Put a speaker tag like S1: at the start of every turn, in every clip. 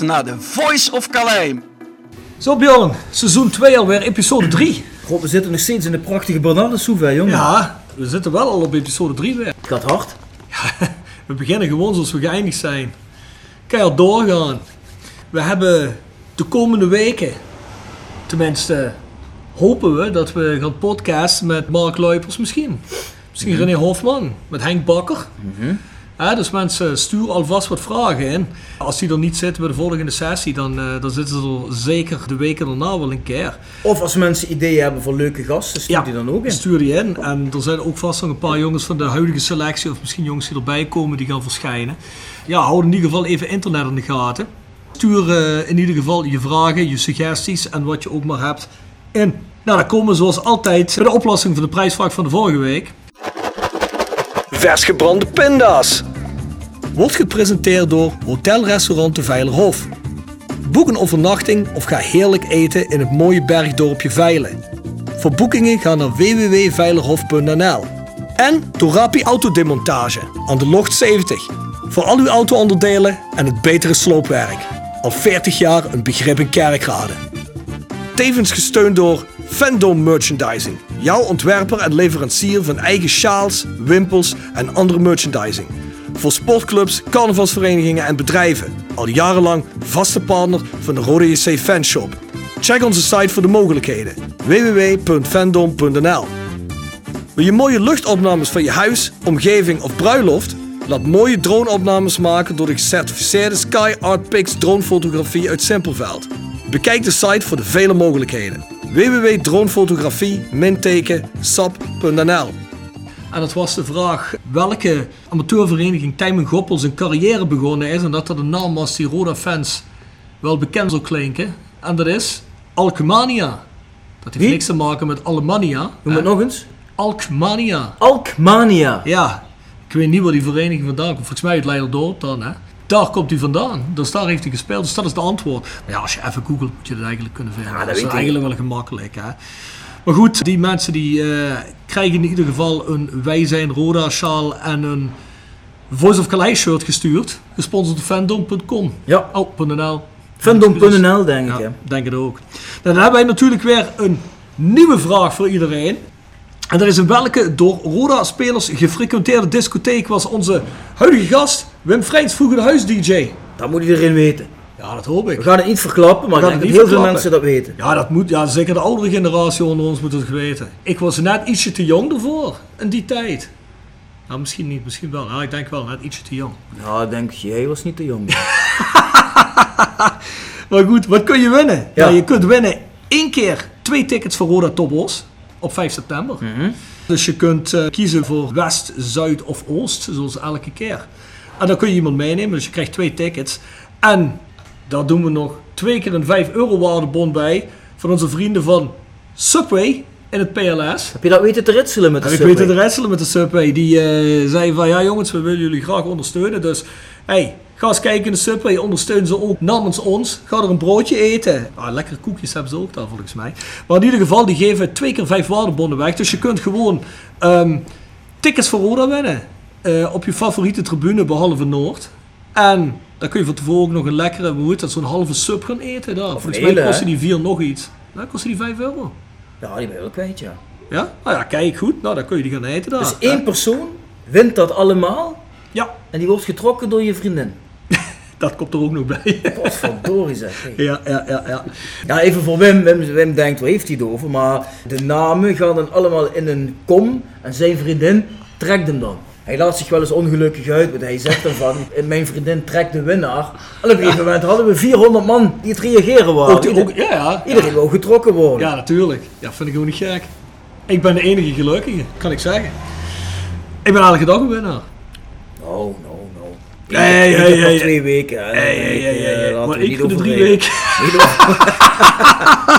S1: Luistert naar de Voice of Calais.
S2: Zo Bjorn, seizoen 2 alweer, episode 3.
S3: God, we zitten nog steeds in de prachtige hè, jongen.
S2: Ja, we zitten wel al op episode 3 weer.
S3: Het gaat hard.
S2: We beginnen gewoon zoals we geëindigd zijn. Keihard doorgaan. We hebben de komende weken, tenminste hopen we, dat we gaan podcasten met Mark Luipers misschien. Misschien René Hofman, met Henk Bakker. Dus mensen, stuur alvast wat vragen in. Als die er niet zitten bij de volgende sessie, dan, eh, dan zitten ze er zeker de weken daarna wel een keer.
S3: Of als mensen ideeën hebben voor leuke gasten, stuur die dan ook in.
S2: Stuur die in. En er zijn ook vast nog een paar jongens van de huidige selectie, of misschien jongens die erbij komen, die gaan verschijnen. Ja, hou in ieder geval even internet in de gaten. Stuur eh, in ieder geval je vragen, je suggesties en wat je ook maar hebt in. Nou, dan komen we zoals altijd bij de oplossing van de prijsvraag van de vorige week. Vers gebrande pinda's. Wordt gepresenteerd door Hotel Restaurant de Veilerhof. Boek een overnachting of ga heerlijk eten in het mooie bergdorpje Veilen. Voor boekingen ga naar www.veilerhof.nl. En door Rapi Autodemontage aan de Locht 70. Voor al uw auto-onderdelen en het betere sloopwerk. Al 40 jaar een begrip in Kerkrade. Tevens gesteund door Fandom Merchandising. Jouw ontwerper en leverancier van eigen sjaals, wimpels en andere merchandising. Voor sportclubs, carnavalsverenigingen en bedrijven. Al jarenlang vaste partner van de Rode JC Fanshop. Check onze site voor de mogelijkheden. www.fandom.nl Wil je mooie luchtopnames van je huis, omgeving of bruiloft? Laat mooie droneopnames maken door de gecertificeerde Sky Art Pix dronefotografie uit Simpelveld. Bekijk de site voor de vele mogelijkheden. www.dronefotografie-sap.nl En dat was de vraag welke amateurvereniging Tijmen Goppel zijn carrière begonnen is en dat dat een naam was die Roda fans wel bekend zou klinken. En dat is Alkmania. Dat heeft
S3: Wie?
S2: niks te maken met Alemannia.
S3: Noem het nog eens.
S2: Alkmania.
S3: Alkmania.
S2: Ja, ik weet niet waar die vereniging vandaan komt. Volgens mij uit Leiderdorp dan, hè. Daar komt hij vandaan. Dus daar heeft hij gespeeld. Dus dat is de antwoord. Maar ja, als je even googelt, moet je dat eigenlijk kunnen vinden.
S3: Ja, dat
S2: dat is eigenlijk wel gemakkelijk, hè. Maar goed, die mensen die eh, krijgen in ieder geval een Wij zijn Roda sjaal en een Voice of Calais shirt gestuurd. Gesponsord door fandom.com.
S3: Ja.
S2: Oh, .nl.
S3: Fandom.nl denk ik,
S2: Ja, denk het ook. Dan hebben wij natuurlijk weer een nieuwe vraag voor iedereen. En dat is in welke door Roda-spelers gefrequenteerde discotheek was onze huidige gast Wim Vrijns vroeger de huis-dj.
S3: Dat moet iedereen weten.
S2: Ja, dat hoop ik.
S3: We gaan het niet verklappen, maar ik denk dat heel veel mensen dat weten.
S2: Ja, dat moet, ja, zeker de oudere generatie onder ons moet het weten. Ik was net ietsje te jong ervoor, in die tijd. Nou, misschien niet, misschien wel. Nou, ik denk wel, net ietsje te jong.
S3: Ja, ik denk, jij was niet te jong.
S2: Maar goed, wat kun je winnen? Ja.
S3: Ja.
S2: je kunt winnen één keer twee tickets voor Roda Topos op 5 september. Dus je kunt eh, kiezen voor West, Zuid of Oost, zoals elke keer. En dan kun je iemand meenemen, dus je krijgt twee tickets. En daar doen we nog twee keer een 5 euro waardebon bij van onze vrienden van Subway in het PLS.
S3: Heb je dat weten te ritselen met de
S2: En ik
S3: Subway?
S2: weet het ritselen met de Subway. Die eh zei van ja jongens, we willen jullie graag ondersteunen. Dus hey, ga eens kijken in de Subway. Ondersteun ze ook namens ons. Ga er een broodje eten. Ah, lekkere koekjes hebben ze ook daar volgens mij. Maar in ieder geval, die geven twee keer vijf waardebonnen weg. Dus je kunt gewoon ehm, tickets voor Roda winnen. eh, op je favoriete tribune behalve Noord. En dan kun je van tevoren ook nog een lekkere, hoe heet dat, zo'n halve sub gaan eten daar. Volgens mij
S3: hè?
S2: die vier nog iets. Nou, kosten die 5 euro.
S3: Ja, die ben je wel kwijt, ja.
S2: Ja? Nou ja, kijk goed. Nou, dan kun je die gaan eten daar.
S3: Dus één persoon wint dat allemaal
S2: Ja,
S3: en die wordt getrokken door je vriendin.
S2: dat komt er ook nog bij.
S3: Wat verdorie zeg. hey.
S2: ja, ja, ja, ja.
S3: Ja, even voor Wim. Wim, Wim denkt, waar heeft hij het over? Maar de namen gaan dan allemaal in een kom en zijn vriendin trekt hem dan. Hij laat zich wel eens ongelukkig uit, want hij zegt dan van, mijn vriendin trekt de winnaar. En op een gegeven moment hadden we 400 man die het reageren waren.
S2: Ook, die-
S3: Ieder-
S2: ook, ja, ja.
S3: Iedereen wil getrokken worden.
S2: Ja, natuurlijk. Ja, vind ik ook niet gek. Ik ben de enige gelukkige, kan ik zeggen. Ik ben elke dag een winnaar.
S3: No, no, no.
S2: Nee,
S3: per
S2: hey,
S3: twee weken.
S2: hey, hey.
S3: Laten
S2: Maar ik de drie weken.
S3: Iedere,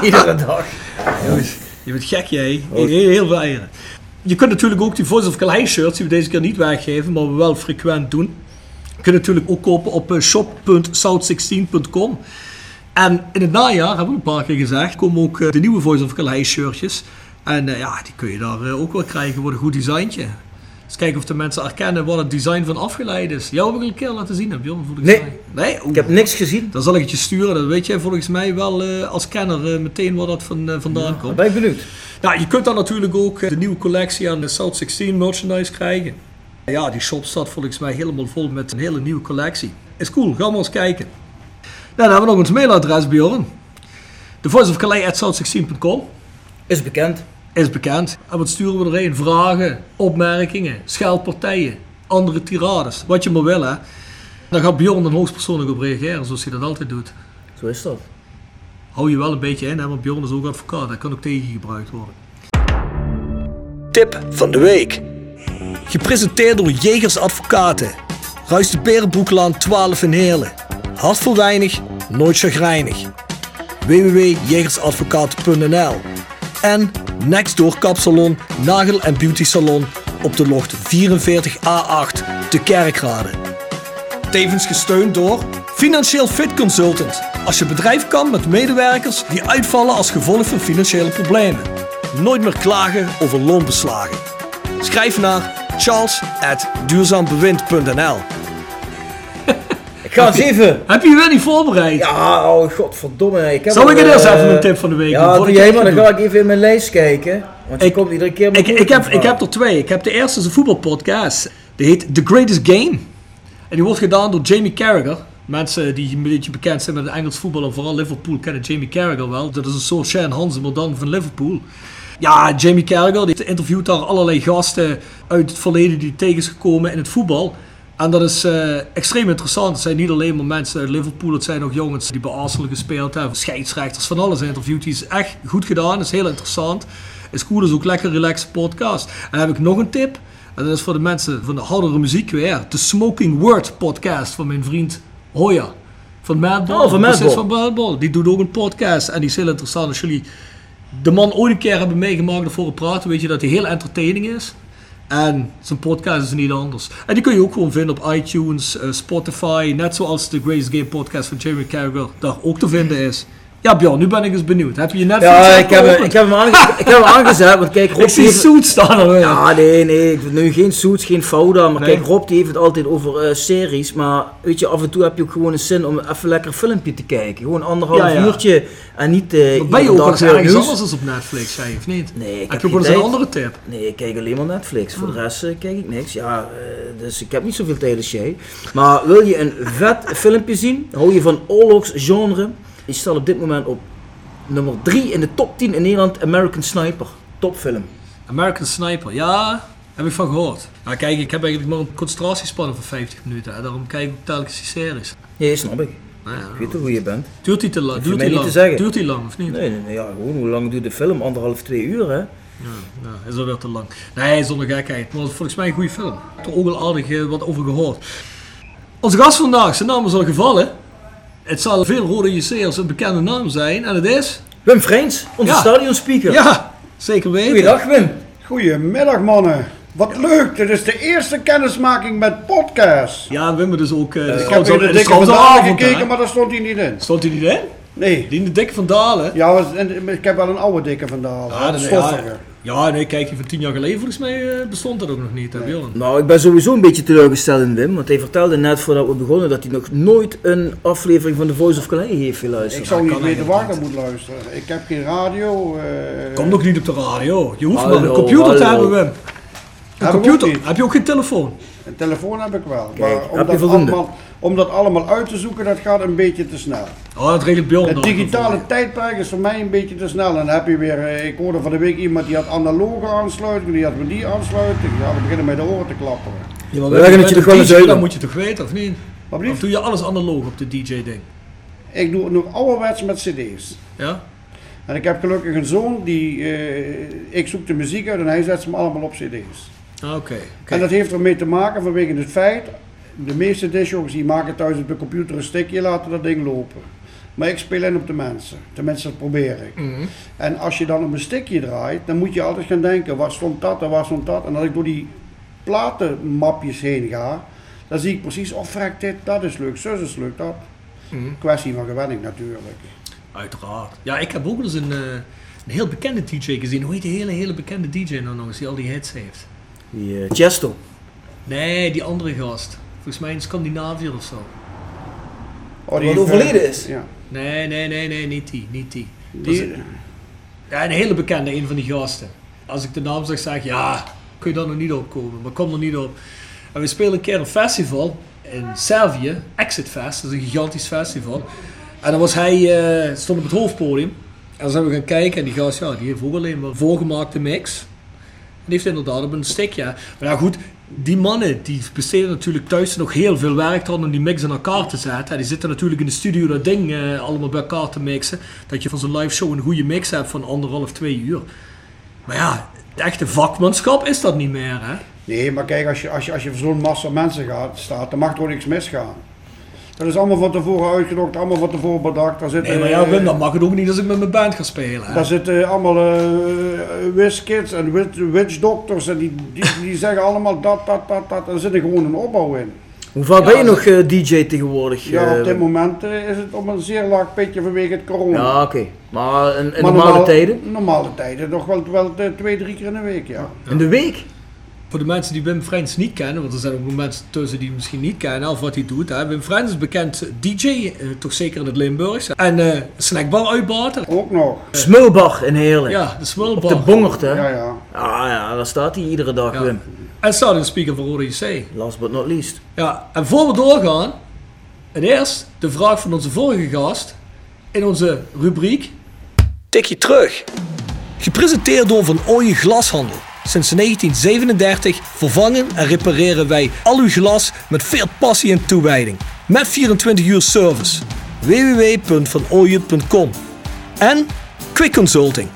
S3: iedere dag.
S2: Jongens, je bent gek jij. Heel, heel veel eieren. Je kunt natuurlijk ook die Voice of Calais shirts, die we deze keer niet weggeven, maar we wel frequent doen. Je kunt natuurlijk ook kopen op eh, shop.south16.com. En in het najaar, hebben we een paar keer gezegd, komen ook eh, de nieuwe Voice of Calais shirtjes. En eh, ja, die kun je daar ook wel krijgen voor een goed designtje. Dus kijken of de mensen herkennen wat het design van afgeleid is. Jou heb ik een keer laten zien, heb je volgens
S3: Nee.
S2: mij. Nee? Oeh.
S3: Ik heb niks gezien.
S2: Dan zal ik het je sturen. Dan weet jij volgens mij wel eh, als kenner eh, meteen waar dat van, eh, vandaan komt.
S3: ben ik benieuwd.
S2: Nou, je kunt dan natuurlijk ook de nieuwe collectie aan de South 16 merchandise krijgen. Ja, die shop staat volgens mij helemaal vol met een hele nieuwe collectie. Is cool, ga maar eens kijken. Nou, dan hebben we nog ons mailadres, Bjorn. The Voice of Calais at south16.com
S3: Is bekend.
S2: Is bekend. En wat sturen we erheen? Vragen, opmerkingen, scheldpartijen, andere tirades. Wat je maar wil, hè. Dan gaat Bjorn dan hoogstpersoonlijk op reageren, zoals hij dat altijd doet.
S3: Zo is dat.
S2: Hou je wel een beetje in, hè, want Bjorn is ook advocaat. Dat kan ook tegen je gebruikt worden. Tip van de week. Gepresenteerd door Jegers Advocaten. Ruist de Berenbroeklaan 12 in Heerlen. Hart voor weinig, nooit chagrijnig. www.jegersadvocaten.nl En Nextdoor Kapsalon, Nagel en Beauty Salon op de locht 44A8 te Kerkrade. Tevens gesteund door Financieel Fit Consultant. Als je bedrijf kan met medewerkers die uitvallen als gevolg van financiële problemen. Nooit meer klagen over loonbeslagen. Schrijf naar charles.duurzaambewind.nl
S3: Ik ga eens even.
S2: Heb je je weer niet voorbereid?
S3: Ja, oh godverdomme. Ik heb
S2: Zal
S3: al,
S2: ik het eerst
S3: eh,
S2: even een tip van de week doen,
S3: Ja,
S2: voordat
S3: doe
S2: ik
S3: jij
S2: het
S3: maar. Dan ga ik even in mijn lijst kijken. Want je
S2: Ik-
S3: komt iedere keer met
S2: Ik, ik, heb, ik heb er twee. Ik heb de eerste is een voetbalpodcast. Die heet The Greatest Game. En die wordt gedaan door Jamie Carragher. Mensen die een beetje bekend zijn met het Engels voetbal en vooral Liverpool kennen Jamie Carragher wel. Dat is een soort Shane Hansen, maar dan van Liverpool. Ja, Jamie Carragher die interviewt daar allerlei gasten uit het verleden die tegen is gekomen in het voetbal. En dat is eh, extreem interessant. Het zijn niet alleen maar mensen uit Liverpool, het zijn ook jongens die bij Arsenal gespeeld hebben, scheidsrechters, van alles interviewt. Die is echt goed gedaan, is heel interessant. Is cool, is ook lekker relaxed podcast. En dan heb ik nog een tip. En dat is voor de mensen van de hardere muziek weer. De Smoking Word podcast van mijn vriend Hoya. Van Madball.
S3: Oh, van Madball.
S2: van Madball. Die doet ook een podcast en die is heel interessant. Als jullie de man ooit een keer hebben meegemaakt ervoor te praten, weet je dat hij heel entertaining is. En zijn podcast is niet anders. En die kun je ook gewoon vinden op iTunes, eh, Spotify, net zoals de Grace Game podcast van Jeremy Carragher daar ook te vinden is. Ja Bjorn, nu ben ik eens benieuwd. Heb je je Netflix
S3: Ja, ik heb, hem- ik heb hem, aange- ik heb hem aangezet. Want kijk, Rob
S2: Ik zie
S3: die heeft-
S2: Soet staan er weer.
S3: Ja, nee, nee. Ik, nu geen Suits, geen Fouda. Maar
S2: Nee.
S3: kijk, Rob die heeft het altijd over eh, series. Maar weet je, af en toe heb je ook gewoon een zin om even lekker een filmpje te kijken. Gewoon anderhalf
S2: Ja, ja.
S3: uurtje. En niet
S2: Maar ben je ook
S3: weer
S2: ergens anders als op Netflix, jij of niet?
S3: Nee, ik
S2: heb
S3: heb
S2: je ook eens een andere tip?
S3: Nee, ik kijk alleen maar Netflix. Voor
S2: Ah.
S3: de rest eh, kijk ik niks. Ja, dus ik heb niet zoveel tijd als jij. Maar wil je een vet filmpje zien? Hou je van oorlogsgenre? Die staat op dit moment op nummer 3 in de top 10 in Nederland. American Sniper. Topfilm.
S2: American Sniper, ja, heb ik van gehoord. Ja, kijk, ik heb eigenlijk maar een concentratiespannen van 50 minuten. Hè. Daarom kijk ik ook telkens die series.
S3: Nee, snap ik.
S2: Nou ja,
S3: Ik weet toch hoe je bent?
S2: duurt die te lang? Duurt die lang? Duurt die lang of niet?
S3: Nee, nee, nee, ja, gewoon hoe lang duurt de film? Anderhalf, twee uur, hè?
S2: Ja, ja, is alweer te lang. Nee, zonder gekheid. Maar is volgens mij een goede film. Ik heb er ook wel aardig eh, wat over gehoord. Onze gast vandaag, zijn naam is al gevallen. Het zal veel rode JC'ers een bekende naam zijn. En het is...
S3: Wim Vreens, onze
S2: Ja.
S3: stadionspeaker.
S2: Ja, zeker weten.
S3: Goeiedag Wim.
S4: Goedemiddag mannen. Wat leuk, dit is de eerste kennismaking met podcast.
S2: Ja, Wim, is ook... eh, is
S4: ik heb
S2: al-
S4: de
S2: is
S4: dikke van Dalen gekeken,
S2: hè?
S4: maar daar stond hij niet in.
S2: Stond hij niet in?
S4: Nee.
S2: Die in de dikke van Dalen?
S4: Ja, was- en ik heb wel een oude dikke van Dalen. Een
S2: dat-
S4: stoffige.
S2: Ja, nee, kijk, die van tien jaar geleden volgens mij eh, bestond dat ook nog niet, hè?
S3: Nou, ik ben sowieso een beetje teleurgesteld in Wim, want hij vertelde net voordat we begonnen dat hij nog nooit een aflevering van The Voice of Calais heeft geluisterd.
S4: Ik zou niet weten waar ik naar moet luisteren. Ik heb geen radio. eh,
S2: Komt ook niet op de radio. Je hoeft maar een computer te hebben, Wim. Een
S4: Heb
S2: computer. Heb je ook geen telefoon?
S4: Een telefoon heb ik wel.
S3: Kijk,
S4: maar
S3: heb je
S4: dat,
S3: voldoende?
S4: allemaal, om dat allemaal uit te zoeken, dat gaat een beetje te snel.
S2: Oh, dat regelt Bjorn
S4: Het digitale tijdperk is voor mij een beetje te snel. En dan heb je weer, eh, ik hoorde van de week iemand die had analoge aansluiting, die had met die aansluiting. Ja, we beginnen met de oren te klapperen.
S2: Ja, maar
S3: We leggen
S2: Wim,
S3: het je toch wel
S2: een
S3: eens
S2: Dat
S3: dan.
S2: moet je toch weten, of niet?
S4: Wat
S2: Of doe je alles analoog op de DJ-ding?
S4: Ik doe het nog ouderwets met cd's.
S2: Ja?
S4: En ik heb gelukkig een zoon die, eh, ik zoek de muziek uit en hij zet ze me allemaal op cd's.
S2: Ah, Oké. oké.
S4: En dat heeft ermee te maken vanwege het feit, de meeste discjockeys die maken thuis op de computer een stickje, laten dat ding lopen. Maar ik speel in op de mensen, tenminste dat probeer ik.
S2: Mhm.
S4: En als je dan op een stickje draait, dan moet je altijd gaan denken, waar stond dat en waar stond dat. En als ik door die platenmapjes heen ga, dan zie ik precies, oh frek dit, dat is leuk, zus is leuk, dat.
S2: Mhm.
S4: Kwestie van gewenning natuurlijk.
S2: Uiteraard. Ja, ik heb ook wel eens een, eh, een heel bekende DJ gezien. Hoe heet die hele, hele bekende DJ nou nog eens, die al die hits heeft?
S3: Die eh, Chesto.
S2: Nee, die andere gast. Volgens mij een Scandinaviër of zo.
S4: Oh,
S3: Wat overleden is?
S4: Ja.
S2: Nee, nee, nee, nee, niet die. Niet die.
S4: Die,
S2: Ja, een hele bekende, een van die gasten. Als ik de naam zeg, zeg ik, ja, kun je daar nog niet op komen. Maar kom er niet op. En we spelen een keer een festival in Servië, Exit Fest, dat is een gigantisch festival. En dan was hij, eh, stond op het hoofdpodium. En dan zijn we gaan kijken en die gast, ja, die heeft ook alleen maar voorgemaakte mix. En die heeft inderdaad op een stickje. Maar ja goed, die mannen die besteden natuurlijk thuis nog heel veel werk aan om die mix in elkaar te zetten. En die zitten natuurlijk in de studio dat ding eh, allemaal bij elkaar te mixen. Dat je van zo'n live show een goede mix hebt van anderhalf, twee uur. Maar ja, het echte vakmanschap is dat niet meer hè.
S4: Nee, maar kijk, als je, als je, als je voor zo'n massa mensen gaat, staat, dan mag er ook niks misgaan. Dat is allemaal van tevoren uitgedokt, allemaal van tevoren bedacht. Daar zitten,
S2: Nee, maar ja, Wim, dan mag het ook niet als ik met mijn band ga spelen. Hè?
S4: Daar zitten allemaal uh, whiskids en witch, witch doctors en die, die, die zeggen allemaal dat, dat, dat, dat. Er zit er gewoon een opbouw in.
S3: Hoe vaak
S2: Ja,
S3: ben je
S2: dat-
S3: nog eh, DJ tegenwoordig?
S4: Ja,
S3: eh,
S4: op dit moment eh, is het op een zeer laag pitje vanwege het corona.
S3: Ja, oké. Maar in, in
S4: Maar
S3: normale tijden?
S4: Normale tijden, nog wel, wel eh, twee, drie keer in de week, ja.
S3: In de week?
S2: Voor de mensen die Wim Frens niet kennen, want er zijn ook mensen tussen die hem misschien niet kennen of wat hij doet. Hè. Wim Frens is bekend DJ, eh, toch zeker in het Limburgs. En eh snackbar uitbater.
S4: Ook nog.
S3: Smulbar in Heerlen.
S2: Ja, de Smulbar.
S3: De Bongert, hè?
S4: Ja, ja.
S3: Ah ja, daar staat hij iedere dag,
S2: Ja.
S3: Wim.
S2: En stadion speaker van Rode JC.
S3: Last but not least.
S2: Ja, en voor we doorgaan, en eerst de vraag van onze vorige gast in onze rubriek Tikje terug. Gepresenteerd door Van Ooyen Glashandel. Sinds 1937 vervangen en repareren wij al uw glas met veel passie en toewijding. Met 24 uur service. www.vanooyen.com En Quick Consulting.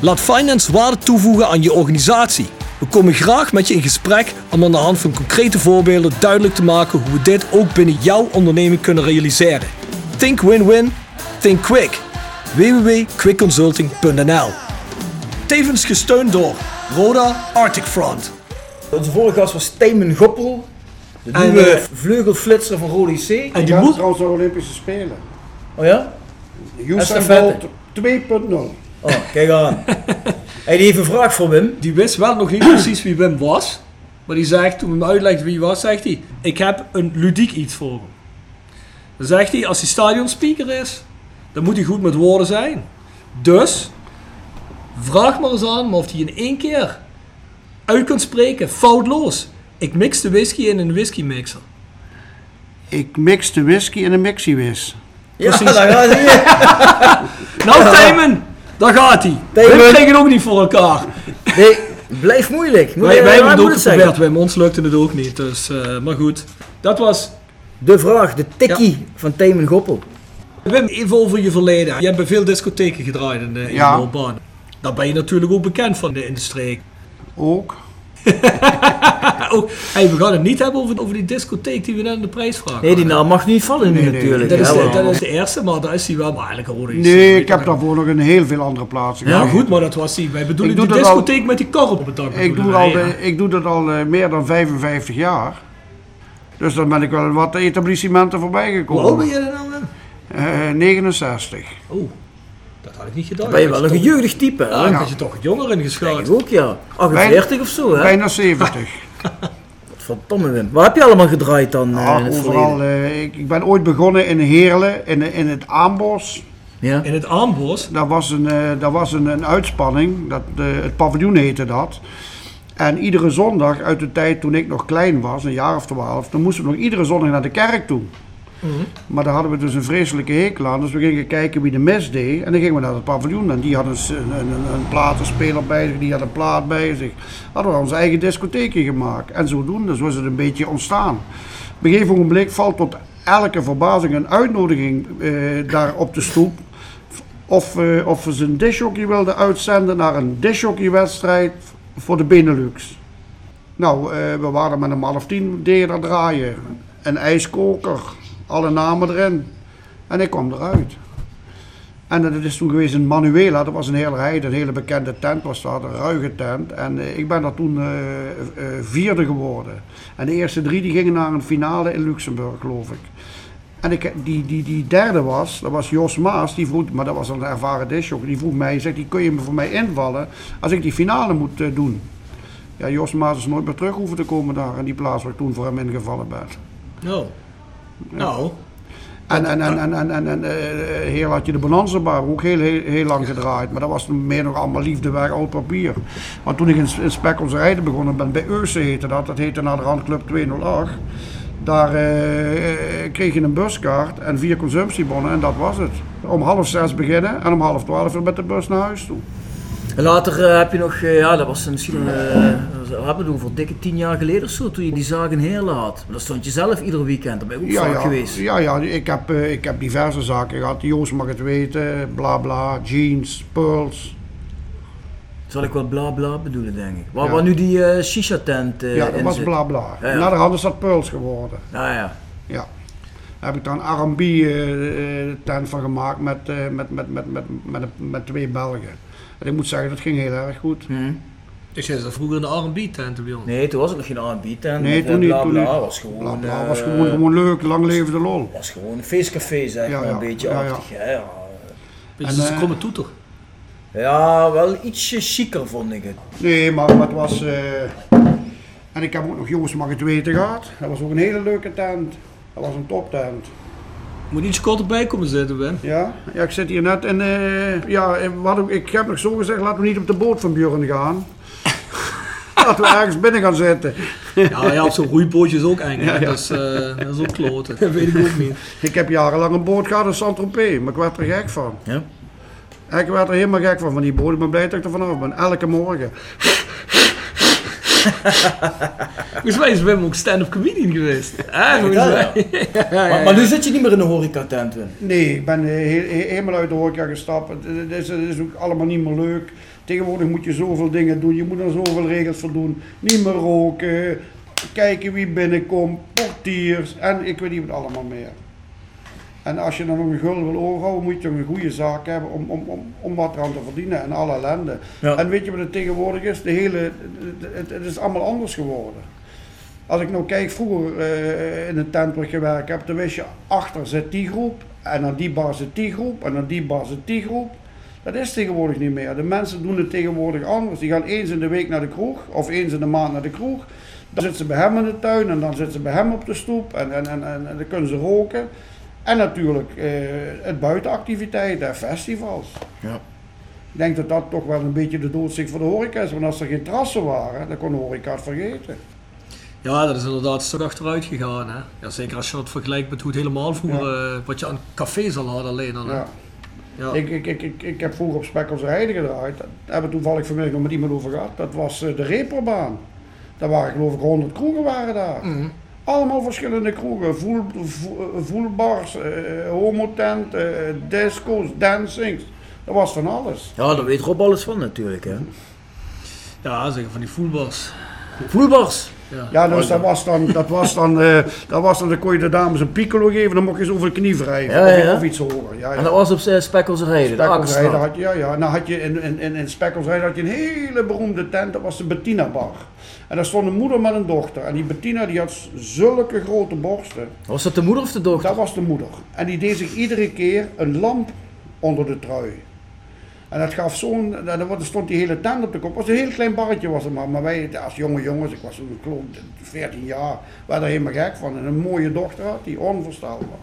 S2: Laat finance waarde toevoegen aan je organisatie. We komen graag met je in gesprek om aan de hand van concrete voorbeelden duidelijk te maken hoe we dit ook binnen jouw onderneming kunnen realiseren. Think win-win, think quick. www.quickconsulting.nl Tevens gesteund door Roda Arctic Front.
S3: Onze vorige gast was Tijmen Goppel. De
S2: En,
S3: nieuwe
S2: eh,
S3: vleugelflitser van Rode C.
S2: En
S4: Die
S2: moet...
S4: trouwens de Olympische Spelen.
S3: Oh ja?
S4: Usain. Bolt 2.0.
S3: Oh, kijk aan. Die heeft een vraag voor Wim.
S2: Die wist wel nog niet precies wie Wim was. Maar die zegt, toen we hem uitlegde wie hij was, zegt hij... Ik heb een ludiek iets voor hem. Dan zegt hij, als hij stadionspeaker is, dan moet hij goed met woorden zijn. Dus, vraag maar eens aan maar of hij in één keer uit kan spreken, foutloos. Ik mix de whisky in een whisky mixer.
S4: Ik mix de whisky in een mixiewis.
S3: Ja,
S2: Precies.
S3: daar gaat hij.
S2: Nou, Tijmen, daar gaat hij. Kreeg het ook niet voor elkaar.
S3: Nee, blijft moeilijk. Moet
S2: Wij,
S3: je-
S2: wij hebben het ook geprobeerd, Wim. Ons lukte het ook niet. Dus, eh, maar goed, dat was
S3: De vraag, de tikkie van Tijmen Goppel.
S2: Wim, even over je verleden. Je hebt bij veel discotheken gedraaid in de, in
S4: Ja.
S2: loopbaan. Daar ben je natuurlijk ook bekend van de, in de streek.
S4: Ook.
S2: oh, hey, we gaan het niet hebben over, over die discotheek die we net in de prijsvraag
S3: Nee, die naam mag niet vallen nu
S4: Nee, nee.
S3: natuurlijk.
S2: Dat is,
S3: hè,
S2: de,
S3: want-
S2: dat is de eerste, maar daar is hij wel. Maar eigenlijk hoorde je
S4: Nee, ik heb daarvoor nog in heel veel andere plaatsen
S2: Ja, goed, maar dat was die. Wij bedoelen
S4: Ik
S2: die
S4: al-
S2: discotheek met die kar op het dak.
S4: Ik doe, al, de- ik doe dat al eh, meer dan 55 jaar. Dus dan ben ik wel wat etablissementen voorbij
S2: Hoe
S4: gekomen.
S2: oud ben je dan?
S4: Eh, 69.
S2: Oh, dat had ik niet gedacht.
S3: ben je wel een
S2: is
S3: jeugdig type, hè?
S2: Ja, had je toch jonger ingeschat.
S3: Ik ook, ja. 48 of zo, hè?
S4: Bijna 70.
S3: Verdomme, Wim. Waar heb je allemaal gedraaid dan eh,
S4: Ja,
S3: in het
S4: overal.
S3: verleden?
S4: eh, ik, ik ben ooit begonnen in Heerlen, in, in het Aambos.
S3: Ja?
S2: In het aanbos.
S4: Daar was een, eh, daar was een, een uitspanning, dat, eh, het paviljoen heette dat. En iedere zondag uit de tijd toen ik nog klein was, een jaar of twaalf, dan moesten we nog iedere zondag naar de kerk toe. Maar daar hadden we dus een vreselijke hekel aan. Dus we gingen kijken wie de mes deed. En dan gingen we naar het paviljoen. En die had een, een, een, platenspeler bij zich. Die had een plaat bij zich. Hadden we onze eigen discotheekje gemaakt. En zodoende, zo is het een beetje ontstaan. Op een gegeven ogenblik valt tot elke verbazing een uitnodiging eh, daar op de stoep. Of, eh, of ze een dishockey wilden uitzenden naar een dishhockeywedstrijd voor de Benelux. Nou, eh, we waren met een half tien deden draaien. Een ijskoker, alle namen erin. En ik kwam eruit. En dat is toen geweest in Manuela, dat was een hele rij, een hele bekende tent was dat, een ruige tent. En eh, ik ben daar toen eh, eh, vierde geworden. En de eerste drie die gingen naar een finale in Luxemburg, geloof ik. En ik, die, die, die derde was, dat was Jos Maas, die vroeg, maar dat was een ervaren disjoker, die vroeg mij, zegt, die kun je me voor mij invallen als ik die finale moet doen. Ja, Jos Maas is nooit meer terug hoeven te komen daar in die plaats waar ik toen voor hem ingevallen ben.
S2: Nou. Nou.
S4: En, en, en, en, en, en, en eh, heel had je de Bonanza-bar ook heel, heel, heel lang gedraaid. Maar dat was meer nog allemaal liefdewerk, oud papier. Maar toen ik in, in rijden begonnen ben, bij Euse heette dat, dat heette naar de rand Club 208. Daar eh, eh, kreeg je een buskaart en vier consumptiebonnen en dat was het. Om half zes beginnen en om half twaalf weer met de bus naar huis toe.
S3: En later eh, heb je nog, eh, ja, dat was misschien, wat hebben we doen, voor dikke tien jaar geleden of zo, toen je die zaak in Heerlen had. Maar dan stond je zelf iedere weekend, daar ben je ook
S4: ja,
S3: geweest.
S4: Ja, ja ik, heb, eh, ik heb diverse zaken gehad. Joost mag het weten, bla bla, jeans, pearls.
S3: Zal ik wat bla bla bedoelen, denk ik. Waar,
S4: Ja.
S3: waar nu die eh shisha tent eh
S4: ja, dat
S3: in
S4: was
S3: zit.
S4: bla bla.
S3: Ja, ja.
S4: De hand is dat pearls geworden.
S3: Ja, ja.
S4: Ja. Daar heb ik dan een R&B eh, eh, tent van gemaakt met, met, met, met, met, met, met twee Belgen. En ik moet zeggen, dat ging heel erg goed.
S2: Jij zat vroeger in de R&B-tent bij ons.
S3: Nee, toen was het nog geen R&B tent.
S4: Nee, toen
S3: eh,
S4: niet.
S3: Bla
S4: Toen
S3: bla
S4: niet.
S3: was gewoon,
S4: Bla, bla,
S3: eh,
S4: was gewoon, gewoon leuk, lang leven de lol.
S3: was gewoon een feestcafé, zeg
S4: Ja,
S3: maar,
S4: ja.
S3: een beetje
S4: Ja, ja.
S3: achtig. hè, Ja,
S2: Beetje
S4: En,
S2: als een
S4: eh,
S2: kromme toeter.
S3: ja, wel ietsje chiquer vond ik het.
S4: Nee, maar het was... eh, En ik heb ook nog Joost mag het weten gehad. Dat was ook een hele leuke tent. Dat was een toptent.
S2: Moet iets korter bij komen zitten, Ben.
S4: Ja, ja ik zit hier net en eh, ja, wat ook, ik heb nog zo gezegd, laten we niet op de boot van Björn gaan. laten we ergens binnen gaan zitten.
S2: Ja, ja, op zo'n roeibootje is ook eng.
S4: Ja, ja.
S2: Dat, is, eh, dat is ook kloten. Dat weet ik ook niet.
S4: Ik heb jarenlang een boot gehad in Saint-Tropez, maar ik werd er gek van.
S3: Ja?
S4: Ik werd er helemaal gek van, van die boot. Ik ben blij dat ik er vanaf ben, elke morgen.
S2: Volgens mij is Wim ook stand-up comedian geweest.
S3: Dat
S2: mij.
S3: Maar, maar nu zit je niet meer in de horecatent, Wim.
S4: Nee, ik ben eh, he- he- helemaal uit de horeca gestapt. Het is, het is ook allemaal niet meer leuk. Tegenwoordig moet je zoveel dingen doen. Je moet er zoveel regels voor doen. Niet meer roken. Kijken wie binnenkomt. Portiers. En ik weet niet wat allemaal meer. En als je dan nog een gulden wil overhouden, moet je toch een goede zaak hebben om, om, om, om wat eraan te verdienen en alle ellende.
S3: Ja.
S4: En weet je wat het tegenwoordig is? De hele, het, is allemaal anders geworden. Als ik nou kijk, vroeger eh, in een tent waar ik gewerkt heb, dan wist je, achter zit die groep, en aan die bar zit die groep, en aan die bar zit die groep. Dat is tegenwoordig niet meer. De mensen doen het tegenwoordig anders. Die gaan eens in de week naar de kroeg, of eens in de maand naar de kroeg. Dan zitten ze bij hem in de tuin, en dan zitten ze bij hem op de stoep, en, en, en, en, en dan kunnen ze roken. En natuurlijk eh, het buitenactiviteiten en festivals.
S3: Ja.
S4: Ik denk dat dat toch wel een beetje de doodsteek voor de horeca is. Want als er geen terrassen waren, dan kon de horeca het vergeten.
S2: Ja, dat is inderdaad een stuk achteruit gegaan. Hè? Ja, zeker als je dat vergelijkt met hoe het helemaal vroeger, eh, wat je aan cafés al had alleen. Dan, hè.
S4: Ja.
S2: Ja.
S4: Ik, ik, ik, ik, ik heb vroeger op Spekkels Heide gedraaid. Daar hebben we toevallig vanmiddag nog met iemand over gehad. Dat was eh, de Reperbaan. Daar waren geloof ik 100 kroegen waren daar.
S2: Mhm.
S4: Allemaal verschillende kroegen. Voel, voel- voelbars, eh, homotent, eh, disco's, dancings. Dat was van alles.
S3: Ja, daar weet Rob alles van natuurlijk, hè.
S2: ja, zeker van die voetbals.
S3: Voelbars.
S4: Ja, dus dat was dan, dat was dan, eh, dat was dan, dan kon je de dames een piccolo geven, dan mocht je ze over de knie wrijven.
S3: Ja, ja, ja.
S4: Of, iets hoger. Ja, ja.
S3: En dat was op uh, Spekkels Rijden, de
S4: had je, ja, ja. En dan had je in, in, in, had je een hele beroemde tent, dat was de Bettina Bar. En daar stond een moeder met een dochter. En die Bettina die had zulke grote borsten.
S3: Was dat de moeder of de dochter?
S4: Dat was de moeder. En die deed zich iedere keer een lamp onder de trui. En dat gaf zo'n, dan stond die hele tent op de kop. Het was een heel klein barretje was het maar. Maar wij als jonge jongens, ik was toen ik 14 jaar, waren er helemaal gek van. En een mooie dochter had, die onvoorstelbaar.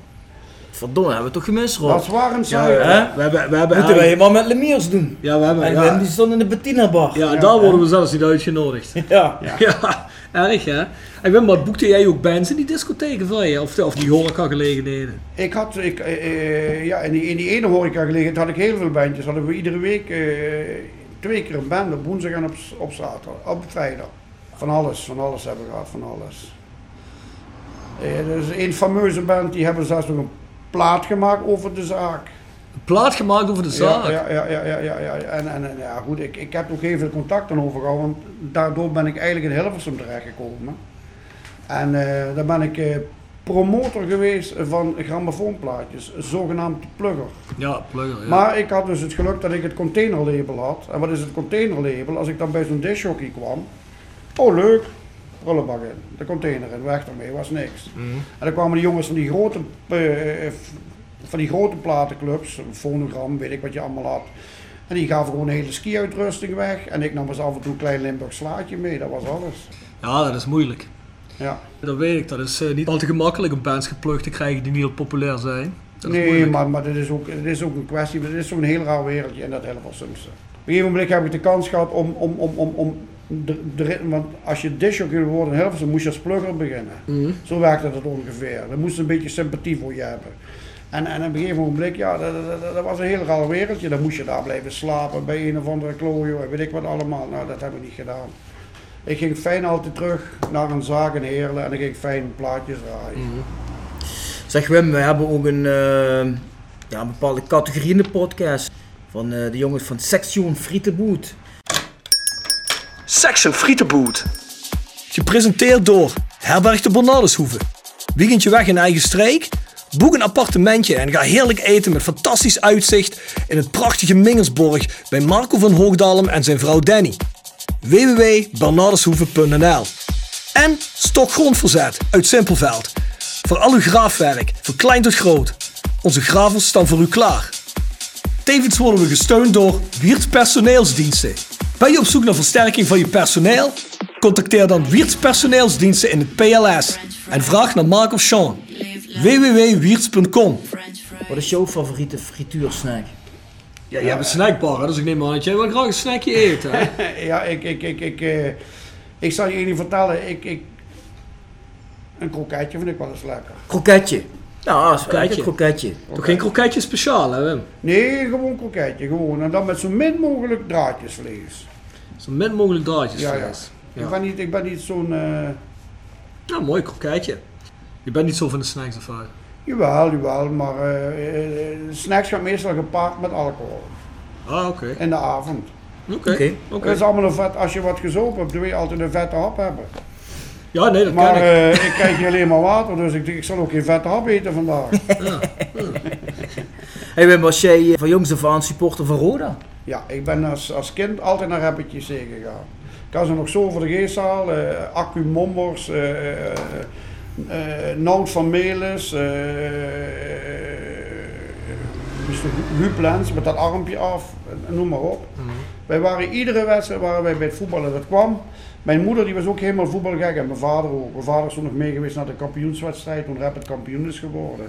S3: Verdomme, hebben we toch gemist, Rob?
S4: Dat waren
S2: Ja,
S4: zuiver.
S2: hè? we hebben, we hebben
S3: Moeten wij helemaal met Lemiers doen.
S2: Ja, we hebben...
S3: En
S2: ja.
S3: Die stond in de Bettina bar.
S2: Ja, daar worden we zelfs niet uitgenodigd.
S3: Ja.
S2: Ja, erg hè? En Wim, wat boekte jij ook bands in die discotheken van je? Of, of die horeca-gelegenheden?
S4: Ik had, ik, eh, eh, ja, in die, in die ene horeca gelegenheid had ik heel veel bandjes. Hadden we iedere week eh, twee keer een band op woensdag en op, op zaterdag, op vrijdag. Van alles, van alles hebben we gehad, van alles. Er is een fameuze band, die hebben zelfs nog een plaat gemaakt over de zaak.
S2: Plaat gemaakt over de zaak.
S4: Ja, ja, ja, ja, ja, ja. En, en, ja, goed, ik, ik heb ook even contacten overgehouden, want daardoor ben ik eigenlijk in Hilversum terechtgekomen. En eh daar ben ik eh, promotor geweest van grammofoonplaatjes, zogenaamd plugger.
S2: Ja, plugger. Ja.
S4: Maar ik had dus het geluk dat ik het containerlabel had. En wat is het containerlabel? Als ik dan bij zo'n dishhockey kwam, oh leuk, prullenbak in, de container in, weg ermee, was niks.
S2: Mhm.
S4: En dan kwamen die jongens van die grote, eh, van die grote platenclubs, een fonogram, weet ik wat je allemaal had. En die gaven gewoon een hele ski-uitrusting weg. En ik nam eens af en toe een klein Limburg slaatje mee, dat was alles.
S2: ja, dat is moeilijk.
S4: Ja.
S2: Dat weet ik. Dat is eh, niet altijd gemakkelijk om bands geplukt te krijgen die niet heel populair zijn.
S4: Nee,
S2: moeilijk.
S4: maar, maar dit, is ook, dit is ook een kwestie, dit is zo'n heel raar wereldje in dat Hilversumse. Op een gegeven moment heb ik de kans gehad om, om, om, om, om de, de, want als je disjockey wil worden in Hilversum, moest je als plugger beginnen.
S2: Mhm.
S4: Zo werkte dat ongeveer. Daar moest een beetje sympathie voor je hebben. En, en op een gegeven moment, ja, dat, dat, dat- dat was een heel raar wereldje. Dan moest je daar blijven slapen bij een of andere klojo en weet ik wat allemaal. Nou, dat heb ik niet gedaan. Ik ging fijn altijd terug naar een zaak in Heerlen en ik ging fijn plaatjes draaien.
S3: Zeg Wim, we hebben ook een, eh, ja, een bepaalde categorie in de podcast. Van eh, de jongens van Section Frietenboet.
S1: Section Frietenboot.
S2: Gepresenteerd door Herberg de Bernardeshoeve. Weekendje weg in eigen streek? Boek een appartementje en ga heerlijk eten met fantastisch uitzicht in het prachtige Mingersborg bij Marco van Hoogdalem en zijn vrouw Danny. www.bernardeshoeve.nl En Stokgrondverzet uit Simpelveld. Voor al uw graafwerk, van klein tot groot. Onze gravels staan voor u klaar. Tevens worden we gesteund door Wiert's Personeelsdiensten. Ben je op zoek naar versterking van je personeel? Contacteer dan Wiert's Personeelsdiensten in het PLS en vraag naar Mark of Sean. www.wierts.com
S3: Wat is jouw favoriete frituursnack?
S2: Ja, je hebt een snackbar, hè, dus ik neem aan dat jij wel graag een snackje eet. Hè?
S4: Ja, ik, ik, ik, ik, eh, ik zal je één vertellen. Ik, ik, een kroketje vind ik wel eens lekker.
S3: Kroketje. Ja, dat is
S2: Kroketje.
S3: een kroketje.
S2: Toch geen kroketje speciaal, hè Wim?
S4: Nee, gewoon kroketje. Gewoon. En dan met zo min mogelijk draadjesvlees.
S2: Zo min mogelijk draadjes.
S4: Ja, ja.
S2: vlees.
S4: Ik ben niet, ik ben niet zo'n... eh,
S2: Ja, mooi kroketje. Je bent niet zo van de snacks of wat?
S4: jawel, jawel. Maar eh, eh, snacks gaat meestal gepaard met alcohol.
S2: Ah, oké.
S4: In de avond.
S2: Oké.
S3: Oké.
S4: Dat is allemaal een vet. Als je wat gezopen hebt, wil je altijd een vette hap hebben.
S2: Ja, nee, dat
S4: Maar
S2: ken ik.
S4: eh, ik krijg hier alleen maar water, dus ik, ik zal ook geen vette hap eten vandaag.
S3: Hey Wim, was jij van jongs af aan supporter van Roda?
S4: Ja, ik ben als, als kind altijd naar Rappetjes C gegaan. Ik had ze nog zo voor de geestzaal, eh Accu Mombers, eh eh, eh, Nout van Melis, eh Mr. Huplens met dat armpje af, eh, noem maar op. Wij waren iedere wedstrijd waren wij bij het voetballen, dat kwam. Mijn moeder die was ook helemaal voetbalgek en mijn vader ook. Mijn vader is toen nog mee geweest naar de kampioenswedstrijd toen Rapid kampioen is geworden.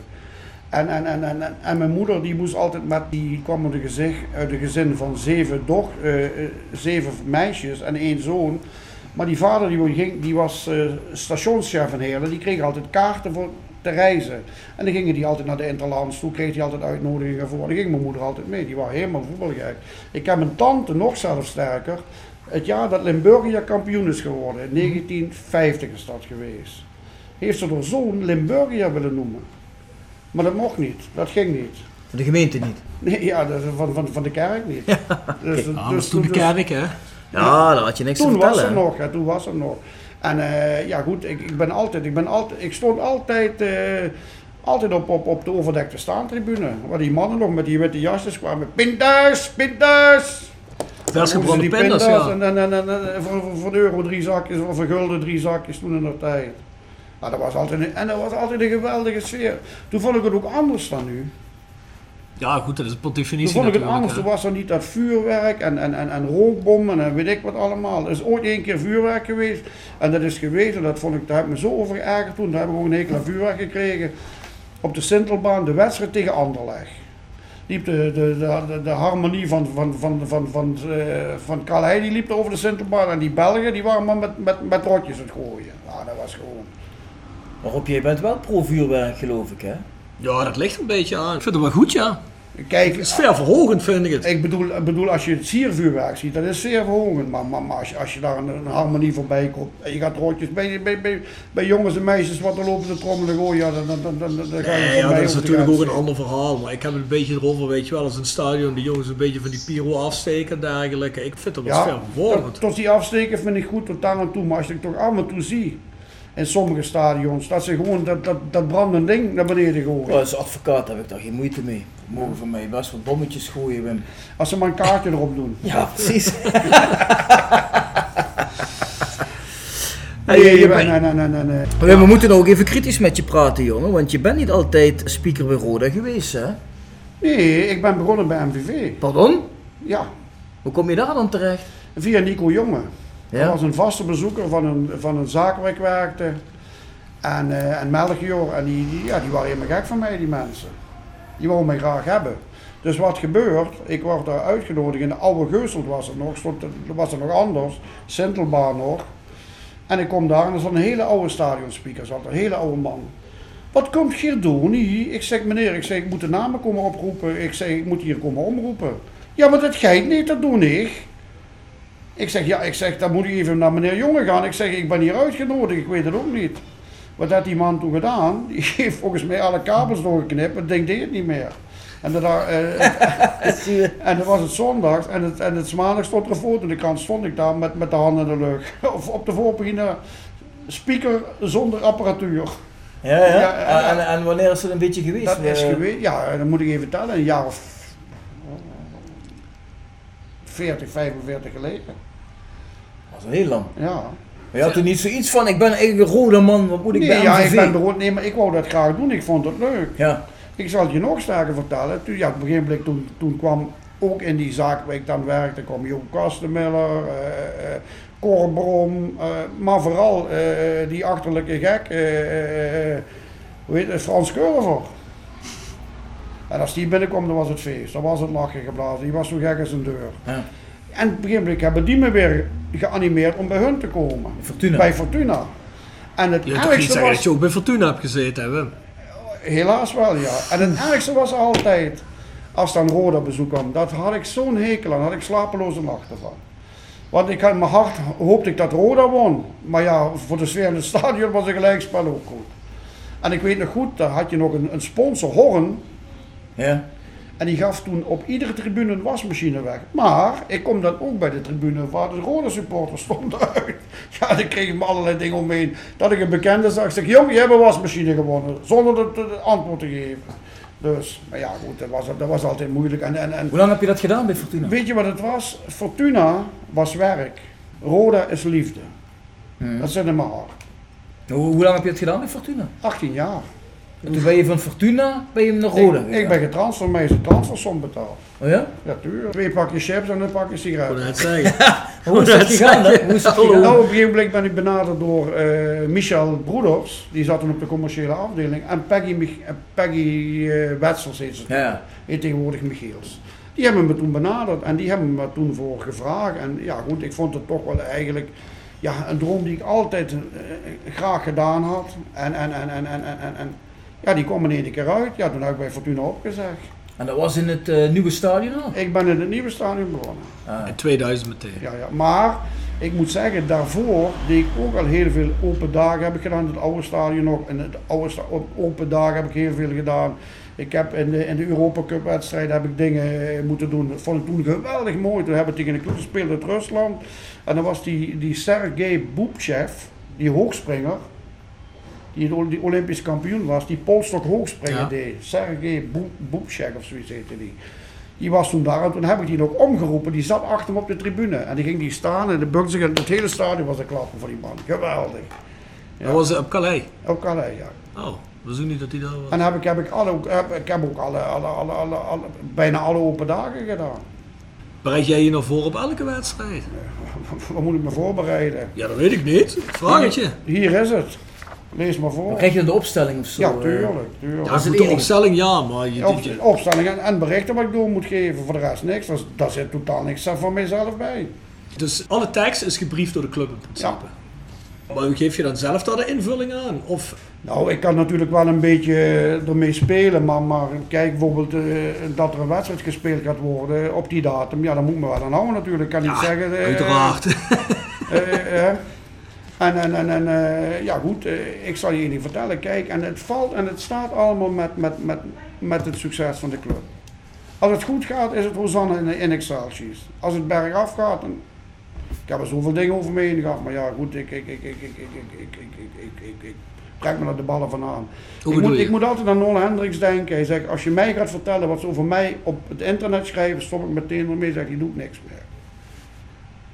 S4: En, en, en, en, en- mijn moeder die moest altijd met, die kwam uit een gezin, uit een gezin van zeven, doch, eh, eh, zeven meisjes en één zoon. Maar die vader die, ging, die was eh, stationschef in Heerlen, die kreeg altijd kaarten voor te reizen. En dan gingen die altijd naar de Interlands toe, kreeg hij altijd uitnodigingen voor. Daar ging mijn moeder altijd mee, die was helemaal voetbalgek. Ik heb mijn tante nog zelf sterker, het jaar dat Limburgia kampioen is geworden, in 1950 is dat geweest. Heeft ze haar zoon Limburgia willen noemen. Maar dat mocht niet, dat ging niet.
S3: Van de gemeente niet.
S4: Nee, ja, van, van, van de kerk niet. Dus,
S2: Ah, dat is toen de
S4: dus-
S2: kerk, hè?
S3: Ja, daar had je niks
S4: toen
S3: te
S4: was
S3: vertellen.
S4: het nog, ja, toen was het nog. En eh, ja goed, ik, ik ben altijd, ik ben altijd, ik stond altijd, eh, altijd op, op, op de overdekte staantribune. Waar die mannen nog met die witte jasjes kwamen. Pindas, pindas!
S2: Vers
S4: Dan
S2: gebrande
S4: moesten die
S2: pindas, ja.
S4: En, en, en, voor, voor, euro drie zakjes, of voor gulden drie zakjes toen in de tijd. Nou, dat was altijd een, en dat was altijd een geweldige sfeer. Toen vond ik het ook anders dan nu.
S2: Ja, goed, dat is per
S4: Toen
S2: definitie
S4: vond ik het anders. Toen was er niet dat vuurwerk en, en, en, en rookbommen en weet ik wat allemaal. Er is ooit één keer vuurwerk geweest. En dat is geweest, en dat vond ik, daar heb ik me zo over geërgerd toen. Daar hebben we ook een hekel aan vuurwerk gekregen. Op de Sintelbaan, de wedstrijd tegen Anderlecht. Liep de, de, de, de, de harmonie van, van, van, van, van, eh, van Calais, die liep er over de Sintelbaan. En die Belgen, die waren maar met, met, met rotjes aan het gooien. Ja, dat was gewoon...
S3: Waarop jij bent wel pro-vuurwerk, geloof ik, hè?
S2: Ja, dat ligt een beetje aan. Ik vind het wel goed, ja.
S4: Kijk,
S2: Het is ver verhogend, vind ik het.
S4: Ik bedoel, ik bedoel, als je het siervuurwerk ziet, dat is zeer verhogend. Maar, maar, maar als, je, als je daar een, een harmonie voorbij komt en je gaat rotjes bij, bij, bij, bij jongens en meisjes wat er lopen te trommelen, gooien, ja, dan, dan, dan, dan, dan ga je
S2: Nee, ja, dat is natuurlijk ook een ander verhaal. Maar ik heb het een beetje erover, weet je wel, als een stadion de jongens een beetje van die pyro afsteken en dergelijke. Ik vind dat wel ver
S4: Ja,
S2: vervolgend.
S4: tot, tot die afsteken vind ik goed tot daar aan toe. Maar als ik toch af en toe zie, in sommige stadions, dat ze gewoon dat, dat, dat brandende ding naar beneden gooien.
S3: Als advocaat heb ik daar geen moeite mee. Mogen van mij best wat bommetjes gooien, Wim.
S4: Als ze maar een kaartje erop doen.
S3: Ja, precies.
S4: Nee, en- en, eh,
S3: Wim, we moeten ook even kritisch met je praten, jongen. Want je bent niet altijd speaker bij Roda geweest, hè?
S4: Nee, ik ben begonnen bij MVV.
S3: Pardon?
S4: Ja,
S3: Hoe kom je daar dan terecht?
S4: via Nico Jonge.
S3: Ja.
S4: Was een vaste bezoeker van een, van een zaak waar ik werkte. En, eh en Melchior. En die, die, ja, die waren helemaal gek van mij, die mensen. Die wouden mij graag hebben. Dus wat gebeurt? Ik word daar uitgenodigd. In de oude Geuselt was het nog. Stond, was het nog anders. Sintelbaan nog. En ik kom daar en er zat een hele oude stadionspeaker. Zat er, een hele oude man. Wat komt hier doen? Ik zeg, meneer, ik, zeg, ik moet de namen komen oproepen. Ik zeg, ik moet hier komen omroepen. Ja, maar dat gaat niet, dat doe ik. Ik zeg, ja, ik zeg, dan moet ik even naar meneer Jonge gaan. Ik zeg, ik ben hier uitgenodigd, ik weet het ook niet. Wat had die man toen gedaan? Die heeft volgens mij alle kabels doorgeknipt, het ding deed het niet meer. En, dat eh, en was het zondag en het, en het maandag stond er een foto in de krant, stond ik daar met, met de handen in de lucht. Of op de voorpagina, speaker zonder apparatuur.
S3: Ja, ja. En, en wanneer is dat een beetje geweest?
S4: Dat is
S3: Eh,
S4: geweest, ja, dan moet ik even tellen, een jaar of 40, 45 geleden.
S3: Dat is heel lang.
S4: Ja.
S3: Maar je had er niet zoiets van, ik ben eigenlijk een rode man, wat moet ik
S4: Nee,
S3: bij
S4: ja, ik ben beroerd, nee, maar ik wou dat graag doen, ik vond het leuk.
S3: Ja.
S4: Ik zal het je nog sterker vertellen. Toen, ja, op een gegeven moment toen, toen kwam ook in die zaak waar ik dan werkte, kwam Joop Kastenmiller, eh eh Cor Brom, eh, maar vooral eh, die achterlijke gek, eh, eh, hoe heet het, Frans Curver. En als die binnenkwam, dan was het feest, dan was het lachen geblazen, die was zo gek als een deur.
S3: Ja.
S4: En op een gegeven moment hebben die me weer geanimeerd om bij hun te komen.
S3: Fortuna.
S4: Bij Fortuna. En het
S2: Je niet
S4: ergste
S2: zeggen
S4: was...
S2: dat je ook bij Fortuna hebt gezeten, hè, Wim?
S4: Helaas wel, ja. En het ergste was altijd, als dan Roda bezoek kwam, dat had ik zo'n hekel aan, had ik slapeloze nachten van. Want ik had in mijn hart hoopte ik dat Roda won. Maar ja, voor de sfeer in het stadion was een gelijkspel ook goed. En ik weet nog goed, daar had je nog een, een sponsor, Horn.
S3: Ja.
S4: En die gaf toen op iedere tribune een wasmachine weg. Maar ik kom dan ook bij de tribune waar de rode supporters stonden uit. Ja, dan kreeg ik me allerlei dingen omheen. Dat ik een bekende zag. Ik zeg, jong, je hebt een wasmachine gewonnen. Zonder het het antwoord te geven. Dus, maar ja goed, dat was, dat was altijd moeilijk. En, en, en
S3: Hoe lang heb je dat gedaan bij Fortuna?
S4: weet je wat het was? Fortuna was werk. Roda is liefde. Dat zit in mijn hart.
S3: Hoe, hoe lang heb je het gedaan bij Fortuna?
S4: 18 jaar.
S3: En toen ben je van Fortuna ben je naar Roda
S4: Ik, ik ben getransferd, mij is een transfersom betaald.
S3: Oh ja?
S4: Ja, tuurlijk. Twee pakjes chips en een pakje sigaretten.
S2: Wou net zeggen.
S3: Hoe is dat gegaan? Hoe is dat gegaan?
S4: Nou, op een gegeven moment ben ik benaderd door eh, Michel Broeders. Die zat toen op de commerciële afdeling. En Peggy, Mich- Peggy eh, Wetsels heet ze.
S3: Ja.
S4: Heet tegenwoordig Michiels. Die hebben me toen benaderd en die hebben me toen voor gevraagd. En ja goed, ik vond het toch wel eigenlijk ja, een droom die ik altijd eh, graag gedaan had. En, en, en, en, en, en, en, en ja, die kwam in één keer uit. Ja, toen heb ik bij Fortuna opgezegd.
S3: En dat was in het eh, nieuwe stadion al?
S4: Ik ben in het nieuwe stadion begonnen.
S3: Ah.
S2: In 2000 meteen.
S4: Ja, ja. Maar ik moet zeggen, daarvoor deed ik ook al heel veel open dagen heb ik gedaan. In het oude stadion nog. In het oude open dagen heb ik heel veel gedaan. Ik heb in de, in de Europa Cup wedstrijd heb ik dingen eh, moeten doen. Dat vond ik toen geweldig mooi. Toen hebben we tegen een club gespeeld uit Rusland. En dan was die, die Sergej Bubchev, die hoogspringer. Die, Olympisch kampioen was, die polstok hoogspringen
S2: Ja.
S4: deed. Sergej Bubchev of zoiets heette die. Die was toen daar en toen heb ik die nog omgeroepen. Die zat achter me op de tribune. En die ging die staan en de bukte zich. Het hele stadion was een klappen voor die man. Geweldig. Ja.
S2: Dat was op Calais.
S4: Ook Calais, ja.
S2: Oh, we zien niet dat hij daar was.
S4: En heb ik, heb ik, alle, heb, ik heb ook alle, alle, alle, alle, alle- bijna alle open dagen gedaan.
S2: Bereid jij je nog voor op elke wedstrijd?
S4: Wat moet ik me voorbereiden?
S2: Ja, dat weet ik niet. Vraag het je.
S4: Hier is het. Lees maar voor.
S3: Krijg je dan de opstelling of zo?
S4: Ja,
S3: eh?
S4: tuurlijk. tuurlijk.
S2: Ja, de opstelling ja, maar je,
S4: Op,
S2: je-
S4: opstelling en, en berichten wat ik door moet geven. Voor de rest niks. Daar, daar zit totaal niks van mijzelf bij.
S2: dus alle tekst is gebriefd door de club in principe.
S4: Ja.
S2: Maar hoe geef je dan zelf daar de invulling aan? Of
S4: Nou, ik kan natuurlijk wel een beetje ermee spelen, maar, maar kijk bijvoorbeeld eh, dat er een wedstrijd gespeeld gaat worden op die datum, ja, dan moet me wel aan houden natuurlijk. Ik kan niet zeggen... eh,
S2: uiteraard.
S4: eh, eh, en en, en, en eh, ja goed, eh, ik zal je ding vertellen. Kijk, en het valt en het staat allemaal met, met, met, met het succes van de club. Als het goed gaat, is het Hosanna in, in Excelsius. Als het bergaf gaat, dan... Ik heb er zoveel dingen over me heen gehad, maar ja goed, ik, ik, ik, ik, ik, ik, ik, ik, ik, ik, ik, trek me naar de ballen vandaan.
S2: Hoe
S4: Ik moet, ik moet altijd aan Nolan Hendricks denken. Hij zegt, als je mij gaat vertellen wat ze over mij op het internet schrijven, stop ik meteen ermee. Zegt, je doet niks meer.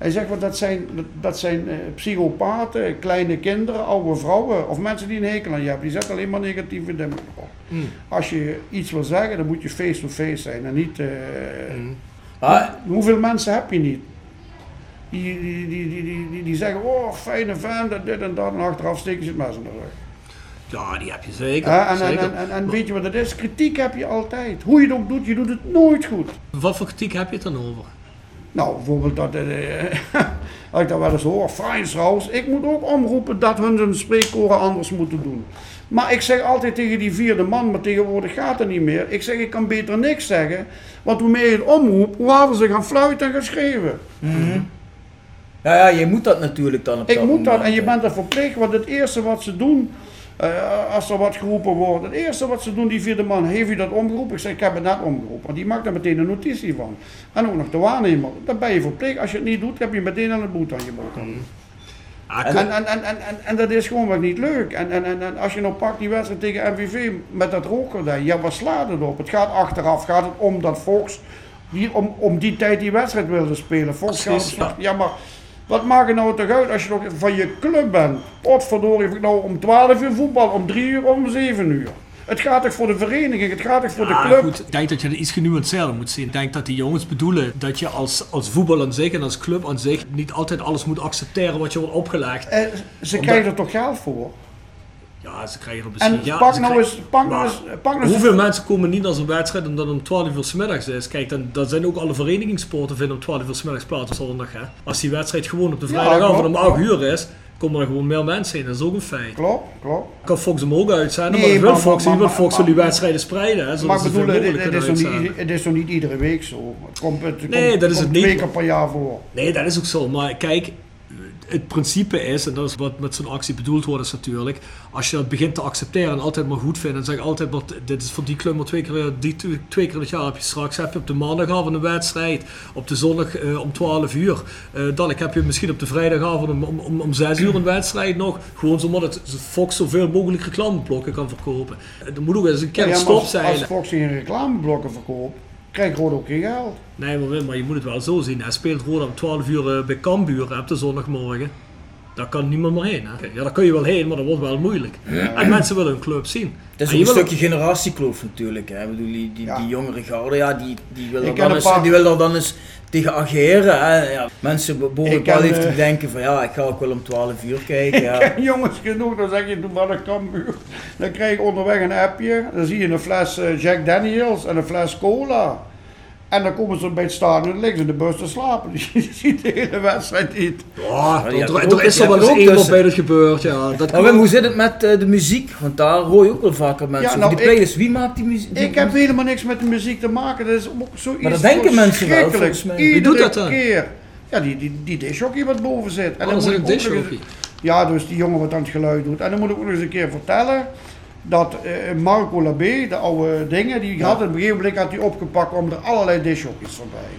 S4: Hij zegt, dat zijn, dat, dat zijn eh, psychopaten, kleine kinderen, oude vrouwen of mensen die een hekel aan je hebben. Die zetten alleen maar negatieve dingen op.
S2: Hmm.
S4: Als je iets wil zeggen, dan moet je face-to-face zijn en niet... eh,
S2: Hmm.
S4: Hoeveel mensen heb je niet? Die, die, die, die, die, zeggen, oh, fijne dat, dit en dat. En achteraf steken ze het mes in de rug.
S2: ja, die heb je zeker.
S4: En, en,
S2: zeker.
S4: en, en, en weet je wat het is? Kritiek heb je altijd. Hoe je het ook doet, je doet het nooit goed.
S2: Wat voor kritiek heb je het dan over?
S4: Nou, bijvoorbeeld dat, eh, als ik dat wel eens hoor, trouwens. Ik moet ook omroepen dat hun hun spreekkoren anders moeten doen. Maar ik zeg altijd tegen die vierde man, maar tegenwoordig gaat het niet meer. Ik zeg, ik kan beter niks zeggen. Want hoe meer je het omroept, hoe harder ze gaan fluiten en gaan schreeuwen.
S3: ja, ja, je moet dat natuurlijk dan op
S4: Ik moet dat en je bent er verplicht, want het eerste wat ze doen, eh, als er wat geroepen wordt, het eerste wat ze doen, die vierde man, heeft u dat omgeroepen? Ik zeg, ik heb het net omgeroepen. Want die maakt daar meteen een notitie van. En ook nog de waarnemer. Dan ben je verplicht. Als je het niet doet, heb je meteen aan het boet aan je boterham.
S2: Ah,
S4: En, en, en, en, en, en dat is gewoon wat niet leuk. En, en, en, en als je nou pakt die wedstrijd tegen MVV met dat rookgordijn, ja, wat slaat het op? Het gaat achteraf, gaat het om dat Fox die, om, om die tijd die wedstrijd wilde spelen. Fox gaat ja, maar wat maakt het nou toch uit als je nog van je club bent? Potverdorie, of ik nou om 12 uur voetbal, om 3 uur, om 7 uur. Het gaat toch voor de vereniging, het gaat toch voor de club.
S2: goed, ik denk dat je er iets genuanceerder moet zien. Ik denk dat die jongens bedoelen dat je als, als voetbal aan zich en als club aan zich niet altijd alles moet accepteren wat je wordt opgelegd.
S4: Eh, ze
S2: Omdat-
S4: krijgen er toch geld voor?
S2: Ja, ze krijgen er misschien...
S4: En
S2: ja,
S4: pak
S2: ze
S4: nou eens, pak nou eens, pak nou
S2: Hoeveel mensen komen niet naar zo'n wedstrijd omdat het om 12 uur 's middags is? Kijk, dan, dan zijn ook alle verenigingssporten vinden om 12 uur 's middags plaats op zondag. Hè? Als die wedstrijd gewoon op de vrijdagavond om
S4: klopt,
S2: 8
S4: klopt.
S2: uur is, komen er gewoon meer mensen in. Dat is ook een feit.
S4: Klopt, klopt.
S2: Kan Fox hem ook uitzenden,
S4: Nee,
S2: maar dat wil Fox niet, want Fox wil die wedstrijden spreiden. Hè,
S4: Maar bedoel, het, is niet, het is toch niet iedere week zo? Het komt, het
S2: Nee,
S4: komt,
S2: dat is het niet.
S4: twee keer per jaar voor.
S2: Nee, dat is ook zo. Maar kijk, het principe is, en dat is wat met zo'n actie bedoeld wordt, is natuurlijk, als je dat begint te accepteren en altijd maar goed vindt en zeg altijd maar, dit is voor die club maar twee keer, die, twee, keer in het jaar heb je straks, heb je op de maandagavond een wedstrijd, op de zondag eh, om 12 uur, Eh dan heb je misschien op de vrijdagavond om, om, om, om 6 uur een wedstrijd nog, gewoon zodat het Fox zoveel mogelijk reclameblokken kan verkopen. Er moet ook eens een keer
S4: Ja,
S2: stop
S4: als,
S2: zijn.
S4: als Fox geen reclameblokken verkoopt, krijgt Roda ook geen geld.
S2: Nee, maar, maar je moet het wel zo zien. Hij speelt Roda om 12 uur eh, bij Cambuur op de zondagmorgen. Daar kan niemand meer heen. Hè? Ja, daar kun je wel heen, maar dat wordt wel moeilijk. En mensen willen hun club zien.
S3: Het is
S2: En
S3: ook een
S2: wil
S3: stukje generatiekloof natuurlijk. Hè. Ik bedoel, die, die,
S4: Ja.
S3: die jongere garde, ja, die, die wil er
S4: ken
S3: dan
S4: een
S3: eens,
S4: paar-
S3: die wil er dan eens tegen ageren. Hè. Ja, mensen be- behoorlijk
S4: ken,
S3: wel even te denken van ja, ik ga ook wel om 12 uur kijken. Ja.
S4: En jongens genoeg, dan zeg je toevallig Cambuur. Dan krijg je onderweg een appje. Dan zie je een fles eh, Jack Daniels en een fles cola. En dan komen ze bij het stadion en liggen ze in de bus te slapen. Je ziet de hele wedstrijd niet.
S2: Ja, er, er, er is er wel
S3: ook tussen.
S2: bij dat gebeurt. Ja, dat
S3: Wim, hoe zit het met eh, de muziek? Want daar hoor je ook wel vaker mensen
S4: Ja, nou,
S3: Die playlist, wie maakt die muziek?
S4: Ik heb helemaal niks met de muziek te maken. Dat is ook zoiets
S3: Maar dat denken mensen wel, volgens mij. Wie
S4: Iedere
S2: doet dat dan?
S4: keer. Ja, die, die, die disjockey wat boven zit. En
S2: Oh, dat is een
S4: eens- Ja, dus die jongen wat aan het geluid doet. En dan moet ik ook nog eens een keer vertellen. Dat eh, Marco Labé, de oude dingen, die had op een gegeven moment had hij opgepakt om er allerlei discjockeys voorbij.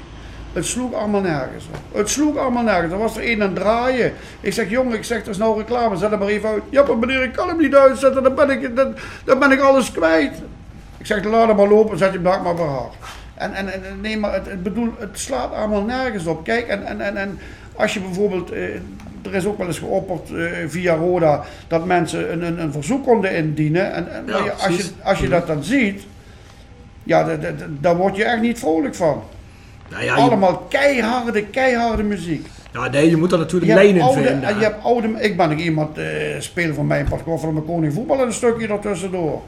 S4: Het sloeg allemaal nergens op. Het sloeg allemaal nergens. Er was er een aan het draaien. Ik zeg, jongen, ik zeg, er is nou reclame, zet hem maar even uit. Ja, maar meneer, ik kan hem niet uitzetten, dan ben ik, dan, dan ben ik alles kwijt. Ik zeg, laat hem maar lopen, zet je hem maar haar. En, en, en nee, maar het, het, bedoel, het slaat allemaal nergens op. Kijk, en, en, en, en als je bijvoorbeeld, eh, er is ook wel eens geopperd eh, via Roda dat mensen een, een, een verzoek konden indienen. En, en
S2: Ja,
S4: als, je, als je dat dan ziet, ja, da- da- da- daar word je echt niet vrolijk van.
S2: Nou ja, je,
S4: Allemaal keiharde, keiharde muziek.
S2: ja, nee, je moet daar natuurlijk lijn in
S4: oude,
S2: vinden.
S4: en je hebt oude, ik ben ook iemand, eh speler van mijn part, van mijn koning voetbal en een stukje ertussendoor.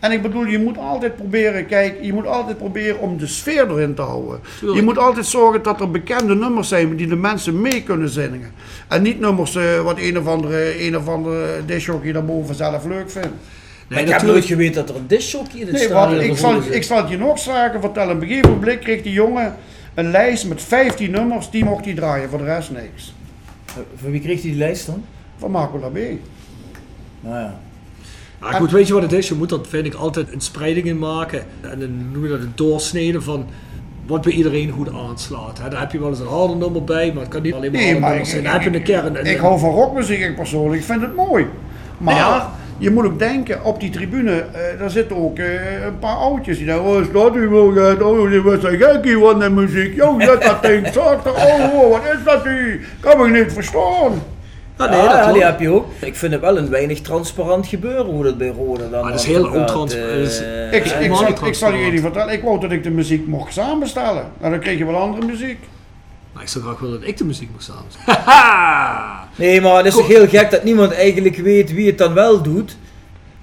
S4: En ik bedoel, je moet altijd proberen, kijk, je moet altijd proberen om de sfeer erin te houden.
S2: Tuurlijk.
S4: Je moet altijd zorgen dat er bekende nummers zijn die de mensen mee kunnen zingen. En niet nummers eh, wat een of andere, een of andere disjockey daarboven zelf leuk vindt.
S2: Nee,
S3: ik heb
S2: natuurlijk.
S3: nooit geweten dat er een disjockey in het
S4: Nee,
S3: stadion
S4: wat, ik, zal, ik zal het je nog zaken vertellen. Op een gegeven moment kreeg die jongen een lijst met 15 nummers, die mocht hij draaien, voor de rest niks.
S3: Van wie kreeg hij die lijst dan?
S4: Van Marco Labé.
S3: Nou ja.
S2: Ja, goed, weet je wat het is? Je moet er, vind ik, altijd een spreiding in maken. En dan noem je dat een doorsnede van wat bij iedereen goed aanslaat. Hè, daar heb je wel eens een harde nummer bij, maar het kan niet alleen maar
S4: Nee, maar
S2: nummers zijn. Dan heb je een een-
S4: ik hou van rockmuziek ik persoonlijk, ik vind het mooi. Maar
S2: Ja.
S4: je moet ook denken, op die tribune, eh, daar zitten ook eh, een paar oudjes die denken, oh, is dat wel gek? Oh, die was een gekkie van de muziek. Jo, zet dat ding zachter. Oh, oh, wat is dat u? Kan ik niet verstaan.
S2: Ja, nee,
S3: ja,
S2: dat
S3: ja, die heb je ook. Ik vind het wel een weinig transparant gebeuren hoe dat bij Rode dan
S2: Ah, dat is heel ontransparant.
S3: eh,
S4: Ik,
S2: Ja,
S4: ik,
S2: helemaal
S4: zal,
S2: niet
S4: ik zal je
S2: transparant.
S4: niet vertellen, ik wou dat ik de muziek mocht samenstellen. En dan kreeg je wel andere muziek.
S2: Maar ik zou graag willen dat ik de muziek moest samen. Haha!
S3: Nee, maar het is toch heel gek dat niemand eigenlijk weet wie het dan wel doet.
S2: Ja,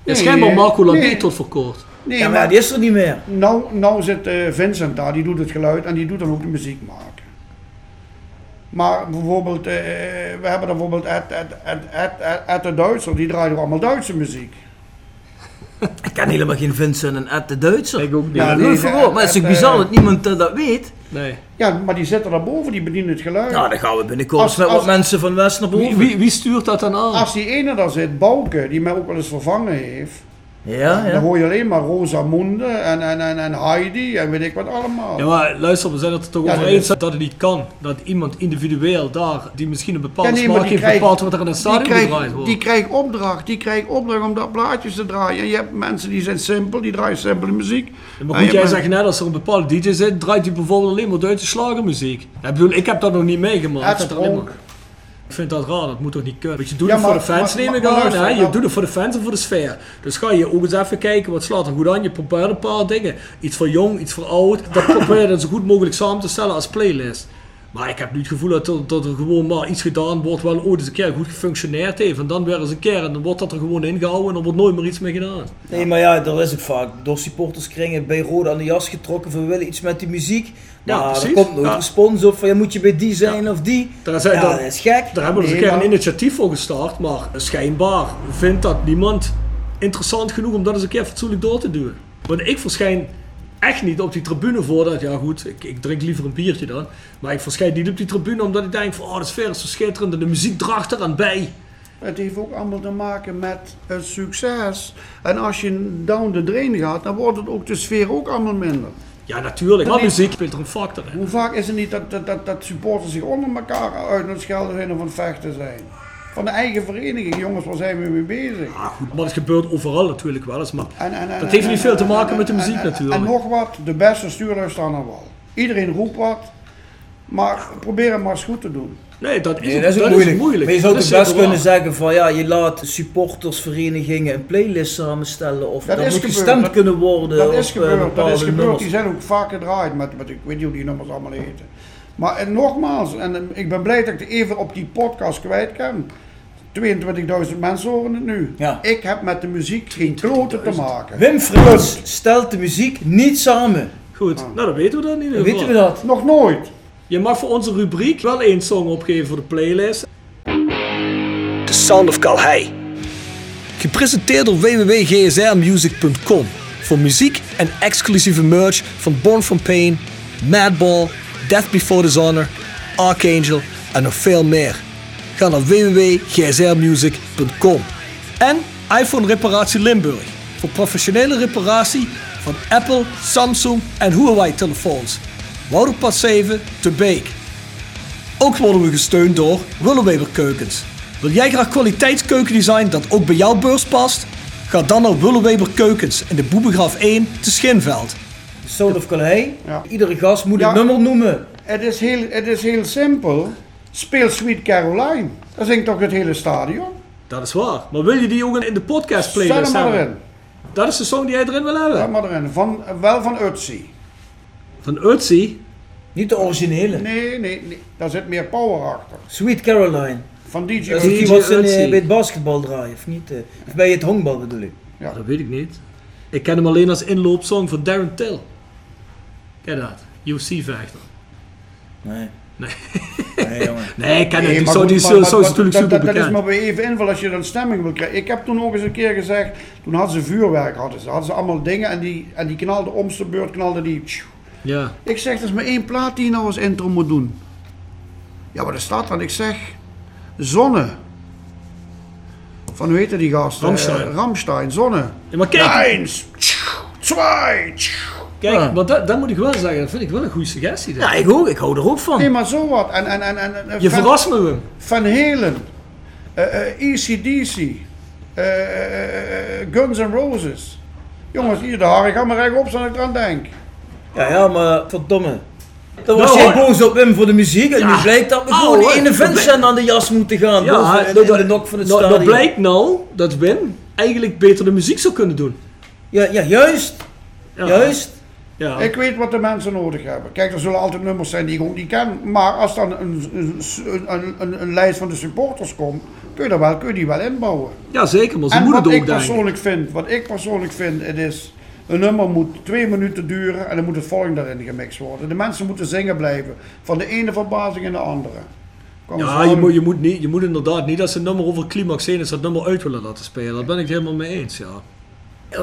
S4: Nee,
S2: schijnbaar Marco Labé
S4: nee.
S2: tot voor kort.
S4: Nee,
S3: Ja, maar die is er niet meer.
S4: Nou, nou zit eh, Vincent daar, die doet het geluid en die doet dan ook de muziek maken. Maar bijvoorbeeld, eh, we hebben bijvoorbeeld Ed, Ed, Ed, Ed, Ed, Ed de Duitser, die draait ook allemaal Duitse muziek.
S3: Ik ken helemaal geen Vincent en Ed de Duitser.
S2: Ik ook niet.
S4: Ja, nee,
S3: nee,
S4: nee,
S3: maar het is ook bizar
S4: eh,
S3: dat niemand eh, dat weet.
S2: Nee.
S4: Ja, maar die zitten daarboven, die bedienen het geluid.
S3: Nou, dan gaan we binnenkort
S4: Als-
S3: eens met
S4: als-
S3: wat mensen van West naar boven.
S2: Wie, wie, wie stuurt dat dan aan?
S4: Als die ene daar zit, Bouke, die mij ook wel eens vervangen heeft,
S3: Ja,
S4: dan
S3: ja.
S4: hoor je alleen maar Rosamunde en, en, en, en Heidi en weet ik wat allemaal.
S2: Ja, maar luister, we zijn het er toch
S4: Ja,
S2: over
S4: dat
S2: eens dat het niet kan. Dat iemand individueel daar, die misschien een bepaalde
S4: Ja, nee,
S2: smaak
S4: maar die
S2: heeft,
S4: krijgt-
S2: bepaalt wat er in
S4: Die
S2: stadion gedraaid
S4: krijgt,
S2: wordt.
S4: die krijgt opdracht, die krijgt opdracht om dat plaatjes te draaien. En je hebt mensen die zijn simpel, die draaien simpele muziek.
S2: Ja, maar goed, jij zegt net, als er een bepaalde DJ zit, draait hij bijvoorbeeld alleen maar Duitse slagermuziek. Ja, ik bedoel, ik heb dat nog niet meegemaakt. Ik vind dat raar, dat moet toch niet kunnen. Want je doet
S4: Ja,
S2: het voor
S4: maar-
S2: de fans,
S4: maar-
S2: neem ik aan. hè? Je doet het voor de fans en voor de sfeer. Dus ga je ook eens even kijken, wat slaat er goed aan. Je probeert een paar dingen. Iets voor jong, iets voor oud. Dat probeer je dan zo goed mogelijk samen te stellen als playlist. Maar ik heb nu het gevoel dat er, dat er gewoon maar iets gedaan wordt, wel ooit eens een keer goed gefunctioneerd heeft. En dan weer eens een keer en dan wordt dat er gewoon ingehouden en er wordt nooit meer iets mee gedaan.
S3: Nee, maar ja, er is ook vaak door supporterskringen bij Rode aan de jas getrokken van we willen iets met die muziek.
S2: Ja,
S3: Maar er
S2: precies.
S3: komt nooit
S2: Ja.
S3: respons op van ja, moet je bij die zijn of die.
S2: Daar zijn
S3: Ja, dat is gek.
S2: Daar hebben we een keer een initiatief voor gestart, maar schijnbaar vindt dat niemand interessant genoeg om dat eens een keer fatsoenlijk door te doen. Want ik verschijn echt niet op die tribune voordat, ja goed, ik, ik drink liever een biertje dan, maar ik verschijn niet op die tribune omdat ik denk van, oh de sfeer is zo schitterend en de muziek draagt eraan bij.
S4: Het heeft ook allemaal te maken met het succes. En als je down the drain gaat, dan wordt het ook de sfeer ook allemaal minder.
S2: Ja natuurlijk, maar muziek speelt er een factor in.
S4: Hoe vaak is het niet dat, dat, dat, dat supporters zich onder elkaar uit het schelden zijn of aan het vechten zijn? Van de eigen vereniging, jongens, waar zijn we mee bezig?
S2: Ah, goed, maar dat gebeurt overal natuurlijk wel eens, maar
S4: En, en, en,
S2: Dat heeft
S4: en-
S2: niet veel te
S4: en-
S2: maken
S4: en-
S2: met de muziek
S4: en-
S2: natuurlijk.
S4: En nog wat, de beste stuurlui staan er wel. Iedereen roept wat, maar probeer het maar eens goed te doen.
S2: nee, dat is,
S3: Nee, dat is moeilijk. Maar je zou best kunnen
S2: waar.
S3: zeggen van ja, je laat supportersverenigingen een playlist samenstellen of
S4: Dat
S3: moet
S4: gebeurd.
S3: gestemd
S4: Dat-
S3: kunnen worden
S4: Dat
S3: op
S4: is
S3: eh,
S4: gebeurd, dat
S3: bepaalde
S4: is gebeurd.
S3: nummers.
S4: Die zijn ook vaak gedraaid met, met, ik weet niet hoe die nummers allemaal heten. Maar en nogmaals, en ik ben blij dat ik het even op die podcast kwijt kan. 22.000 mensen horen het nu.
S3: Ja.
S4: Ik heb met de muziek geen kloten te maken.
S3: Wim Frits stelt de muziek niet samen.
S2: Goed, nou dan weten we dat in ieder
S3: Dan
S2: geval.
S3: weten we dat.
S4: Nog nooit.
S2: Je mag voor onze rubriek wel één song opgeven voor de playlist. The Sound of Calhei. Gepresenteerd door www.gsrmusic.com voor muziek en exclusieve merch van Born From Pain, Madball, Death Before Dishonor, Archangel en nog veel meer. Ga naar www.gsrmusic.com. En iPhone Reparatie Limburg. Voor professionele reparatie van Apple, Samsung en Huawei telefoons. Wouderpad 7 te Beek. Ook worden we gesteund door Willeweber Keukens. Wil jij graag kwaliteitskeukendesign dat ook bij jouw beurs past? Ga dan naar Willeweber Keukens in de Boebegraaf 1 te Schinveld.
S3: Soul of Calais.
S4: Ja.
S3: Iedere gast moet
S4: Ja.
S3: een nummer noemen.
S4: Het is heel, het is heel simpel. Speel Sweet Caroline. Dat zingt toch het hele stadion?
S2: Dat is waar. Maar wil je die ook in de podcast
S4: Zet hem
S2: playlist
S4: maar erin.
S2: Dat is de song die jij erin wil hebben.
S4: Zet maar erin. Van, wel van Utsi.
S2: Van Utsi.
S3: Niet de originele.
S4: Nee, nee, nee. Daar zit meer power achter.
S3: Sweet Caroline.
S4: Van DJ
S3: Dat is die wat ze eh, bij het basketbal draaien, of niet? eh, Of bij het honkbal bedoel ik.
S4: Ja.
S2: Dat weet ik niet. Ik ken hem alleen als inloopsong van Darren Till. Ken dat? UFC-vechter.
S3: Nee.
S2: Nee.
S3: Nee, jongen.
S2: Nee, ik ken.
S4: Nee,
S2: Die zo die zo- natuurlijk
S4: dat-
S2: super
S4: dat, dat is maar weer even invullen als je dan stemming wil krijgen. Ik heb toen ook eens een keer gezegd, toen hadden ze vuurwerk, hadden ze, hadden ze allemaal dingen en die, en die knalde om zijn beurt, knalde die...
S2: Ja.
S4: Ik zeg, er is maar één plaat die je nou als intro moet doen. Ja, maar er staat dan, ik zeg, Zonne. Van hoe heette die gast?
S2: Rammstein.
S4: Eh, Rammstein, Zonne.
S2: Ja, maar kijk,
S4: Eins, twee.
S2: Kijk
S3: Ja.
S2: maar dat, dat moet ik wel zeggen. Dat vind ik wel een goede suggestie.
S3: Ja, ik ook. Ik hou er ook van.
S4: Nee, maar zo wat. En, en, en, en,
S2: Je
S4: Van-
S2: verrast me hem.
S4: Van Halen, eh, eh, ECDC, eh, Guns N' Roses. Jongens, hier de haren gaan maar rechtop als ik eraan denk.
S3: Ja, ja, maar verdomme. Dan was
S2: Nou,
S3: jij boos op hem voor de muziek en nu blijkt dat we
S2: Oh,
S3: gewoon die ene Vincent aan de jas moeten gaan.
S2: Ja, dat-
S3: de nok van het
S2: nou,
S3: stadion.
S2: dat blijkt nou dat Wim eigenlijk beter de muziek zou kunnen doen.
S3: Ja, ja, juist.
S2: Ja.
S3: Juist.
S2: Ja.
S4: Ik weet wat de mensen nodig hebben. Kijk, er zullen altijd nummers zijn die ik ook niet ken. Maar als dan een, een, een, een, een lijst van de supporters komt, kun je, daar wel, kun je die wel inbouwen.
S2: ja, zeker. Maar ze
S4: en
S2: moeten
S4: wat
S2: het
S4: ik
S2: ook denken.
S4: persoonlijk vind, wat ik persoonlijk vind, het is een nummer moet twee minuten duren en dan moet het volgende daarin gemixt worden. De mensen moeten zingen blijven, van de ene verbazing in de andere.
S2: Ja, je moet, je, moet niet, je moet inderdaad niet als ze een nummer over climax heen is, dat nummer uit willen laten spelen. Daar ben ik het helemaal mee eens, ja.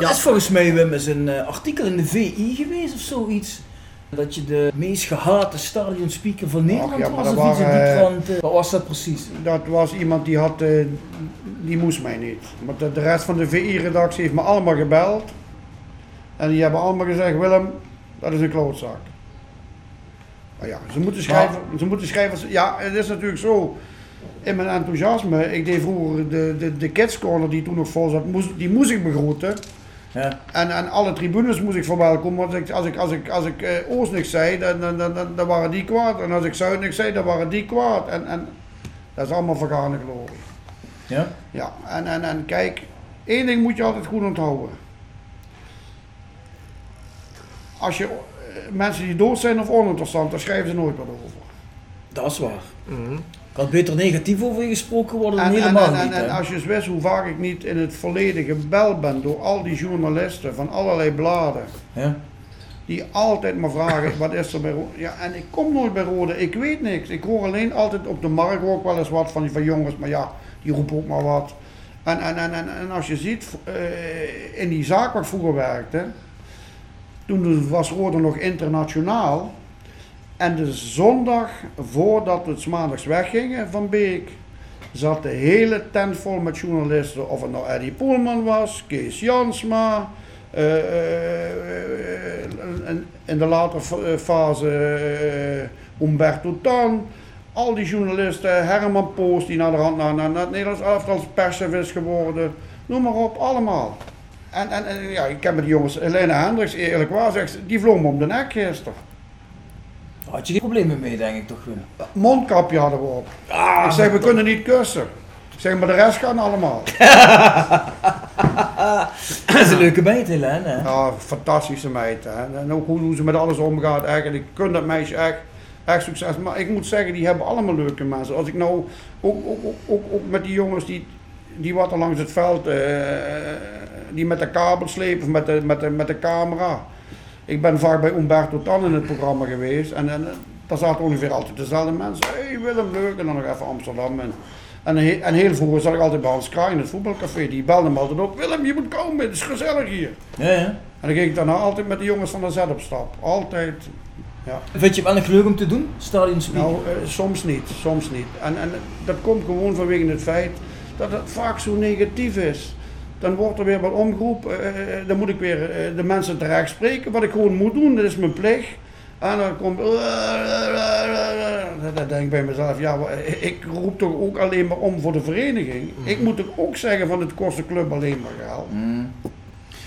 S3: Er is volgens mij Wim is een eh, artikel in de VI geweest of zoiets. Dat je de meest gehate stadionspeaker van Nederland
S4: ja, maar
S3: was
S4: dat
S3: of iets in die
S4: waren, eh,
S3: trant. eh. Wat was dat precies?
S4: Dat was iemand die had, eh, die moest mij niet. Maar de, de rest van de VI-redactie heeft me allemaal gebeld. En die hebben allemaal gezegd, Willem, dat is een klootzak. Maar ja, ze moeten schrijven, ze moeten schrijven, ja, het is natuurlijk zo. In mijn enthousiasme, ik deed vroeger de, de, de Kids Corner die toen nog vol zat, moest, die moest ik begroeten.
S3: Ja.
S4: En, en alle tribunes moest ik verwelkomen, want ik, als ik, als ik, als ik eh, Oost niks zei, dan, dan, dan, dan, dan waren die kwaad. En als ik Zuid niks zei, dan waren die kwaad. En, en dat is allemaal vergane glorie.
S3: Ja?
S4: Ja, en, en, en kijk, één ding moet je altijd goed onthouden. Als je eh, mensen die dood zijn of oninteressant, daar schrijven ze nooit wat over.
S3: Dat is waar. Kan beter negatief over je gesproken worden dan
S4: En,
S3: helemaal
S4: en, en,
S3: niet.
S4: en als je eens wist hoe vaak ik niet in het verleden gebeld ben door al die journalisten van allerlei bladen.
S3: Ja?
S4: Die altijd maar vragen, wat is er bij Rode? Ja, en ik kom nooit bij Rode, ik weet niks. Ik hoor alleen altijd op de markt ook wel eens wat van, van jongens, maar ja, die roepen ook maar wat. En, en, en, en, en als je ziet, eh, in die zaak waar ik vroeger werkte, toen was Rode nog internationaal. En de zondag voordat we maandags weggingen van Beek, zat de hele tent vol met journalisten. Of het nou Eddie Poelman was, Kees Jansma, eh, eh, eh, in de latere fa- fase Umberto Tan. Al die journalisten, Herman Poos die naar de hand naar, naar, het Nederlands elftal perschef is geworden. Noem maar op, allemaal. En, en, ja, ik ken met die jongens, Helena Hendricks, eerlijk waar, zegt, ze, die vloog me om de nek gisteren.
S3: Had je geen problemen mee, denk ik toch?
S4: Mondkapje hadden we op.
S3: Ah,
S4: ik zeg, we kunnen niet kussen. Ik zeg, maar de rest gaan allemaal.
S3: Dat is een leuke Helene. hè?
S4: Ja, fantastische meid. Hè. En ook hoe, hoe ze met alles omgaat. Eigenlijk kun dat meisje echt, echt succes. Maar ik moet zeggen, die hebben allemaal leuke mensen. Als ik nou, ook, ook, ook, ook, ook met die jongens die, die wat er langs het veld, eh, die met de kabel slepen of met de, met, de, met de camera. Ik ben vaak bij Umberto Tan in het programma geweest. En, en daar zaten ongeveer altijd dezelfde mensen. Hé hey, Willem, leuk. En dan nog even Amsterdam. En, en, he- en heel vroeger zat ik altijd bij Hans Kraai in het voetbalcafé. Die belde me altijd op. Willem, je moet komen. Het is gezellig hier.
S3: Ja, ja.
S4: En dan ging ik daarna altijd met de jongens van de Z op stap. Altijd. Ja.
S3: Vind je het wel een leuk om te doen? Stadion speaker?
S4: Nou, eh, soms niet. Soms niet. En, en dat komt gewoon vanwege het feit dat het vaak zo negatief is. Dan wordt er weer wat omgeroepen. eh, eh, dan moet ik weer eh, de mensen terecht spreken. Wat ik gewoon moet doen, dat is mijn plicht. En dan komt. Dan denk ik bij mezelf, ja, ik roep toch ook alleen maar om voor de vereniging. Ik moet toch ook zeggen van het kost de club alleen maar geld.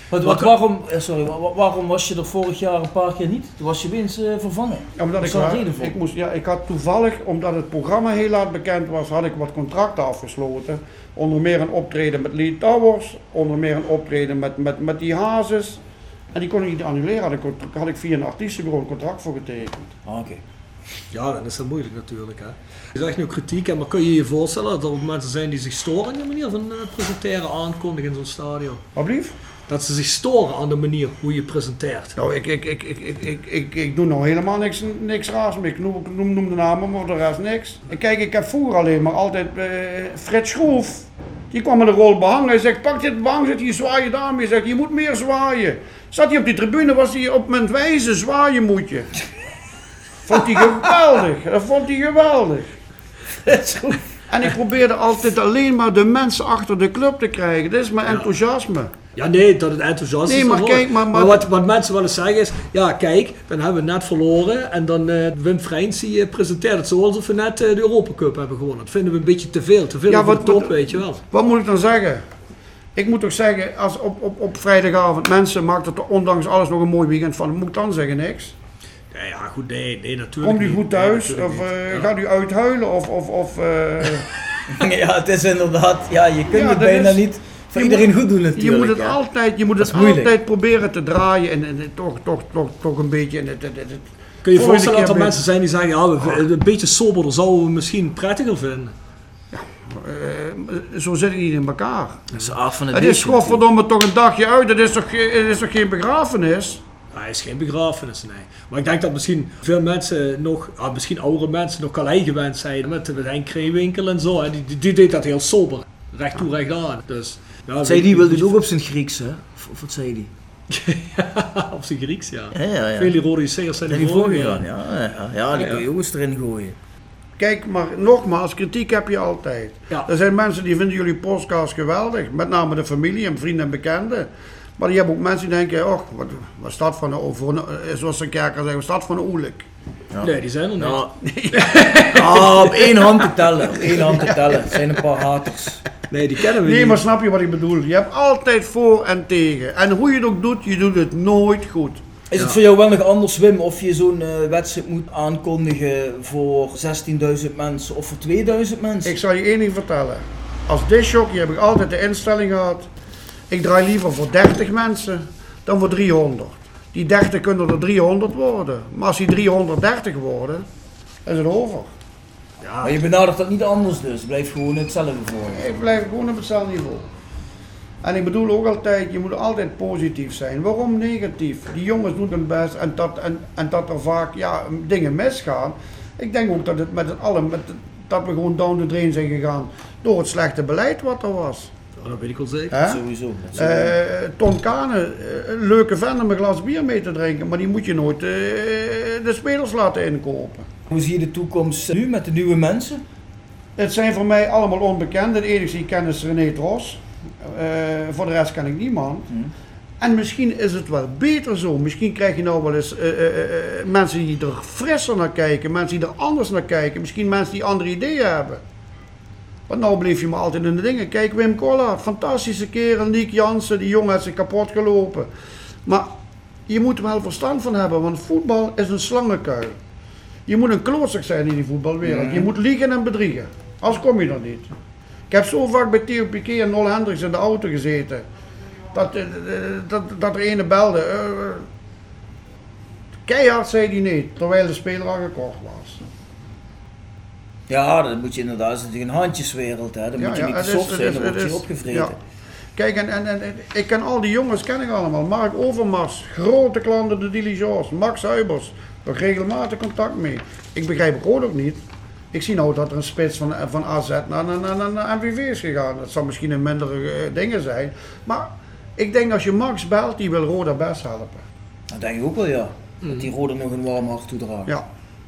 S3: Wat, wat, waarom, eh, sorry, wa- wa- waarom was je er vorig jaar een paar keer niet? Toen was je winst eh, vervangen.
S4: Ja, omdat ik, waar-
S3: reden voor?
S4: ik, moest, ja, ik had toevallig, omdat het programma heel laat bekend was, had ik wat contracten afgesloten. Onder meer een optreden met Lee Towers, onder meer een optreden met, met, met die Hazes. En die kon ik niet annuleren, had ik, had ik via een artiestenbureau een contract voor getekend.
S3: Ah, Oké.
S2: Ja, dan is dat moeilijk natuurlijk. Hè. Je zegt nu kritiek, hè, maar kun je je voorstellen dat er ook mensen zijn die zich storen aan de manier van eh, presenteren, aankondigen in zo'n stadion?
S4: Blief?
S2: Dat ze zich storen aan de manier hoe je presenteert.
S4: Nou, ik, ik, ik, ik, ik, ik, ik, ik doe nou helemaal niks, niks raars. Ik noem, noem, noem de namen, maar de rest niks. En Kijk, ik heb vroeger alleen maar altijd eh Fred Schroef. Die kwam met een rol behang. Hij zegt, pak dit behang, zit hier zwaaien daarmee. Hij zegt, je moet meer zwaaien. Zat hij op die tribune, was hij op mijn wijze zwaaien moet je. Vond hij geweldig. Dat vond hij geweldig. En ik probeerde altijd alleen maar de mensen achter de club te krijgen. Dat is mijn enthousiasme.
S2: Ja, nee, dat het enthousiast
S4: Nee,
S2: is.
S4: maar
S2: dat
S4: kijk,
S2: hoor.
S4: maar- maar-
S2: wat, wat mensen wel eens zeggen is, ja kijk, dan hebben we net verloren en dan eh, Wim Freins die eh, presenteert het zo alsof we net eh, de Europa Cup hebben gewonnen. Dat vinden we een beetje te veel, te veel
S4: Ja, wat-
S2: de top,
S4: wat-
S2: weet je wel.
S4: Wat moet ik dan zeggen? Ik moet toch zeggen, als op, op, op vrijdagavond mensen maakt het er ondanks alles nog een mooi weekend van, moet ik dan zeggen niks?
S2: Ja, ja goed, nee, nee, natuurlijk
S4: Komt u goed thuis? of gaat u uithuilen? Of, of, of, eh,
S3: ja, het is inderdaad, ja, je kunt
S4: Ja,
S3: het bijna
S4: is-
S3: niet voor iedereen
S4: moet-
S3: goed doen natuurlijk.
S4: je moet het
S3: ja.
S4: altijd, je moet
S3: Dat
S4: het altijd proberen te draaien en, en, en toch, toch, toch, toch een beetje... En,
S2: Kun je je voorstellen dat er mensen zijn die zeggen, ja, we- een beetje soberder zouden we misschien prettiger vinden.
S4: eh, zo zit het niet in elkaar.
S3: Dat is de aard van het
S4: Het is godverdomme toch een dagje uit, het is toch, het is toch geen begrafenis?
S2: Hij is geen begrafenis, nee. Maar ik denk dat misschien veel mensen nog, ah, misschien oudere mensen nog kalei gewend zijn met, met Henk Kreewinkel en zo. Hè. Die, die, die deed dat heel sober. Recht toe, recht aan. Dus, ja,
S3: Zei die wilde het ook op zijn Grieks, hè? Of, of wat zei die?
S2: op zijn Grieks, ja.
S3: Ja, ja, ja.
S2: Vele rode C'ers zijn die voorgegaan.
S3: Ja, ja, ja, die
S2: Ja,
S3: kun je eens erin gooien.
S4: Kijk, maar nogmaals, kritiek heb je altijd.
S2: Ja.
S4: Er zijn mensen die vinden jullie podcast geweldig, met name de familie en vrienden en bekenden. Maar je hebt ook mensen die denken, oh, wat, wat dat van een, voor een- eh, zoals een kerker zeggen, wat dat van een oerlijk?
S2: Nee, die zijn er niet.
S3: Ja. Ah, op één hand te tellen. Op één hand te tellen. Het zijn een paar haters.
S2: Nee, die kennen we
S4: Nee,
S2: niet.
S4: maar snap je wat ik bedoel? Je hebt altijd voor en tegen. En hoe je het ook doet, je doet het nooit goed.
S3: Is het voor jou wel nog anders, Wim, of je zo'n eh, wedstrijd moet aankondigen voor 16.000 mensen of voor 2000 mensen?
S4: Ik zal je één ding vertellen. Als discjockey heb ik altijd de instelling gehad. Ik draai liever voor 30 mensen dan voor 300. Die 30 kunnen er 300 worden. Maar als die 330 worden, is het over.
S3: Maar je benadert dat niet anders dus. Blijf gewoon hetzelfde voor.
S4: Ik blijf gewoon op hetzelfde niveau. En ik bedoel ook altijd, je moet altijd positief zijn. Waarom negatief? Die jongens doen hun best en dat, en, en dat er vaak ja, dingen misgaan. Ik denk ook dat het met het allen, met, dat we gewoon down the drain zijn gegaan door het slechte beleid wat er was.
S2: Dat weet ik wel zeker.
S4: Hè?
S3: Sowieso. sowieso.
S4: Eh Ton Kane, eh, een leuke vent om een glas bier mee te drinken, maar die moet je nooit eh, de spelers laten inkopen.
S3: Hoe zie je de toekomst nu met de nieuwe mensen?
S4: Het zijn voor mij allemaal onbekenden. De enige die ik ken is René Tros. Eh, voor de rest ken ik niemand. En misschien is het wel beter zo. Misschien krijg je nou wel eens eh, eh, eh, mensen die er frisser naar kijken, mensen die er anders naar kijken, misschien mensen die andere ideeën hebben. Want nou bleef je maar altijd in de dingen. Kijk, Wim Kollaert, fantastische kerel. Niek Jansen, die jongen heeft zich kapot gelopen. Maar je moet er wel verstand van hebben, want voetbal is een slangenkuil. Je moet een klootzak zijn in die voetbalwereld. Je moet liegen en bedriegen. Anders kom je er niet. Ik heb zo vaak bij Theo Piquet en Nol Hendricks in de auto gezeten. Dat, eh, eh, dat, dat er ene belde. eh, keihard zei hij nee, terwijl de speler al gekocht was.
S3: Ja, dat moet je inderdaad. Dat is natuurlijk een handjeswereld. Hè. Dan
S4: Ja,
S3: moet je
S4: ja,
S3: niet te
S4: is-
S3: soft zijn,
S4: is-
S3: dan word je opgevreten.
S4: ja. Kijk, en, en, ik ken al die jongens, ken ik allemaal. Mark Overmars, grote klanten de Diligence, Max Huibers. Nog regelmatig contact mee. Ik begrijp het ook niet. Ik zie nou dat er een spits van, van AZ naar, naar, naar, naar, naar MVV is gegaan. Dat zal misschien een mindere eh, dingen zijn. Maar ik denk als je Max belt, die wil Roda best helpen.
S3: Dat denk ik ook wel, ja. Dat die rode nog een warm hart toedraagt.
S4: Ja,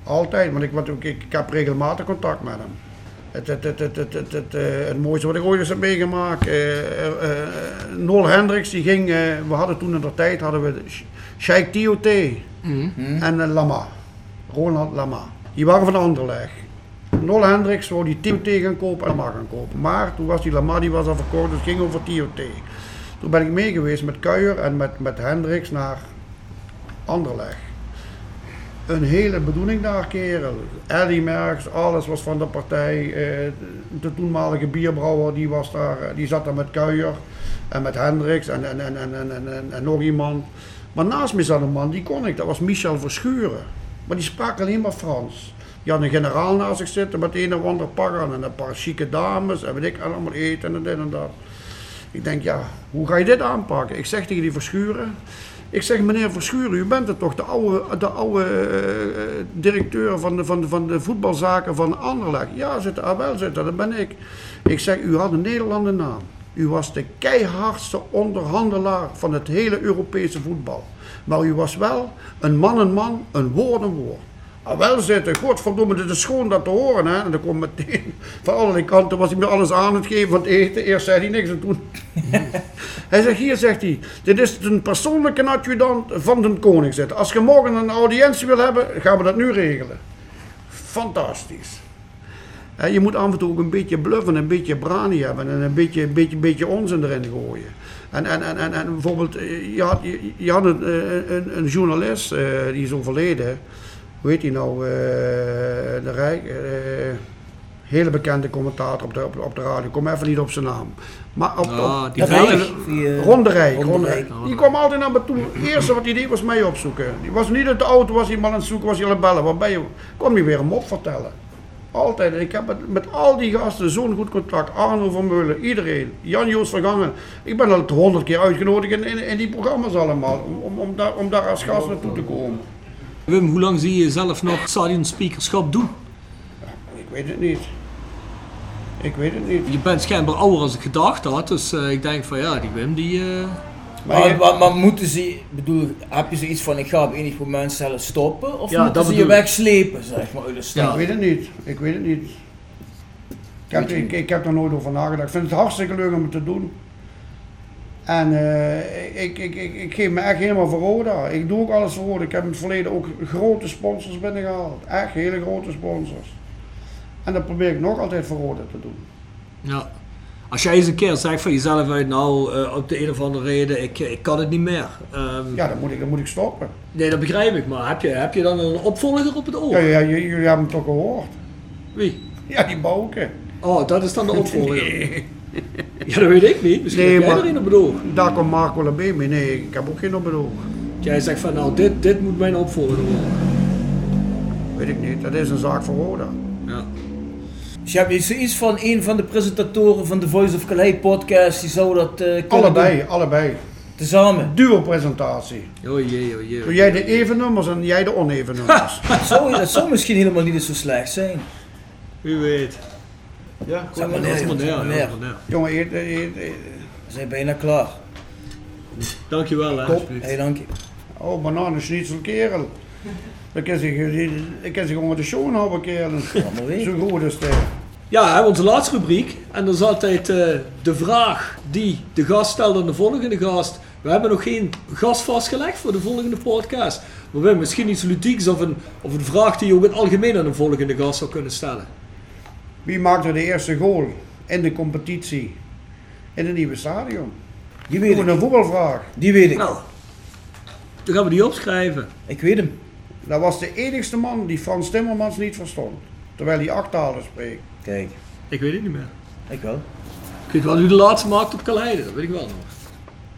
S4: altijd. Want ik, want ik, ik heb regelmatig contact met hem. Het, het, het, het, het, het, het, eh, het mooiste wat ik ooit eens heb meegemaakt. eh, Nol Hendricks, die ging, we hadden toen in de tijd hadden we Sh- Sheikh Tiote en eh, Lama. Ronald Lama. Die waren van Anderlecht. Nol Hendricks wou die Tiote gaan kopen en Lama gaan kopen. Maar toen was die Lama die was al verkocht, dus het ging over Tiote. Toen ben ik mee geweest met Kuijer en met, met Hendricks naar Anderlecht. Een hele bedoeling daar, kerel. Eddie Merckx, alles was van de partij. Eh, de toenmalige bierbrouwer, die, was daar, eh, die zat daar met Kuijer en met Hendricks en, en, en, en, en, en, en, nog iemand. Maar naast me zat een man, die kon ik, dat was Michel Verschuren. Maar die sprak alleen maar Frans. Die had een generaal naast zich zitten met een of ander pak en een paar chique dames en weet ik, allemaal eten en dit en dat. Ik denk, ja, hoe ga je dit aanpakken? Ik zeg tegen die Verschuren, ik zeg, meneer Verschuren, u bent het toch de oude, de oude eh, directeur van de, van, de, van de voetbalzaken van Anderlecht? Ja, zit, ah, wel zit, dat ben ik. Ik zeg, u had een Nederlander naam. U was de keihardste onderhandelaar van het hele Europese voetbal. Maar u was wel een man een man, een woord een woord. Ah, wel zitten, godverdomme, dit is schoon dat te horen. Hè? En dan komt meteen, van allerlei kanten was hij me alles aan het geven van het eten. Eerst zei hij niks en toen... hij zegt, hier zegt hij, dit is een persoonlijke adjudant van de koning zitten. Als je morgen een audiëntie wil hebben, gaan we dat nu regelen. Fantastisch. Je moet af en toe ook een beetje bluffen, een beetje brani hebben en een beetje, een beetje, een beetje onzin erin gooien. En, en, en, en, en bijvoorbeeld, eh, je had, je, je had een, eh, een, een journalist, eh, die is overleden. Hoe heet die nou? eh, de Rijk. eh, hele bekende commentator op de, op, op de radio. Ik kom even niet op zijn naam. Maar op, op,
S2: die
S4: op-
S2: Rijk.
S3: Die, eh,
S4: Ron de Rijk.
S3: Ron de Rijk.
S4: Die kwam altijd naar me toe. Het eerste wat hij deed was mij opzoeken. Die was niet uit de auto, was hij maar aan het zoeken, was hij aan het bellen. Waar ben je? Kwam hij weer een mop vertellen. Altijd. En Ik heb met, met al die gasten zo'n goed contact. Arno van Meulen, iedereen. Jan-Joos Vergangen. Ik ben al honderd keer uitgenodigd in, in, in die programma's allemaal. Om, om, om, daar, om daar als gast naartoe te komen.
S2: Wim, hoe lang zie je jezelf nog stadionspeakerschap doen?
S4: Ik weet het niet. Ik weet het niet.
S2: Je bent schijnbaar ouder als ik gedacht had, dus eh, ik denk van ja, die Wim die... eh,
S4: Maar
S3: Maar,
S4: je-
S3: maar, maar moeten ze, bedoel, heb je zoiets van ik ga op enig moment zelf stoppen? Of
S2: Ja,
S3: moeten
S2: dat
S3: ze je wegslepen, zeg maar, uit de stad?
S4: Ik weet het niet. Ik weet het niet. Ik heb, ik, ik heb er nooit over nagedacht. Ik vind het hartstikke leuk om het te doen. En eh, ik, ik, ik, ik geef me echt helemaal voor Roda. Ik doe ook alles voor Roda. Ik heb in het verleden ook grote sponsors binnengehaald. Echt hele grote sponsors. En dat probeer ik nog altijd voor Roda te doen.
S2: ja. Als jij eens een keer zegt van jezelf uit, nou, eh, op de een of andere reden, ik, ik kan het niet meer. Ehm,
S4: Ja, dan moet ik, dan moet ik stoppen.
S2: Nee, dat begrijp ik, maar heb je, heb je dan een opvolger op het oor?
S4: Ja, ja, jullie, hebben hem toch gehoord?
S2: Wie?
S4: Ja, die Bouke.
S2: Oh, dat is dan de opvolger. Ja, dat weet ik niet. Misschien
S4: Nee,
S2: heb jij
S4: maar-
S2: er een op het oog.
S4: Daar komt Marco Labé mee. Nee, ik heb ook geen op het oog.
S2: Jij zegt van, nou, dit, dit moet mijn opvolger worden.
S4: Weet ik niet. Dat is een zaak voor Roda.
S2: Ja.
S3: Dus je hebt zoiets van een van de presentatoren van de Voice of Calais podcast, die zou dat eh kunnen
S4: Allebei,
S3: doen?
S4: allebei.
S3: Tezamen.
S4: Duo-presentatie.
S2: Oh jee, oh jee.
S4: Doe jij de even nummers en jij de oneven nummers.
S3: Dat zou, dat zou misschien helemaal niet eens zo slecht zijn.
S2: Wie weet. Ja, kom
S3: maar
S2: maar
S3: neer, maar
S2: maar.
S4: Jongen, eet-
S3: We zijn bijna klaar.
S2: Dankjewel, hè.
S4: Top.
S2: alsjeblieft.
S3: Hé, dank je.
S4: oh, bananenschnitzel kerel. Dan kan zich, ik kan zich gewoon de show houden kerel. Zo goed is het.
S2: Ja, we hebben onze laatste rubriek. En dat is altijd eh, de vraag die de gast stelt aan de volgende gast. We hebben nog geen gast vastgelegd voor de volgende podcast. Maar we hebben misschien iets ludieks of een, of een vraag die je ook in het algemeen aan een volgende gast zou kunnen stellen.
S4: Wie maakte de eerste goal in de competitie in het nieuwe stadion?
S3: Die weet ik.
S4: een voetbalvraag.
S3: Die weet ik.
S2: Nou, dan gaan we die opschrijven.
S3: Ik weet hem.
S4: Dat was de enigste man die Frans Timmermans niet verstond. Terwijl hij acht talen spreekt.
S3: Kijk,
S2: Ik weet het niet meer.
S3: ik wel.
S2: Ik weet wel wie de laatste maakt op Kaleiden, dat weet ik wel nog.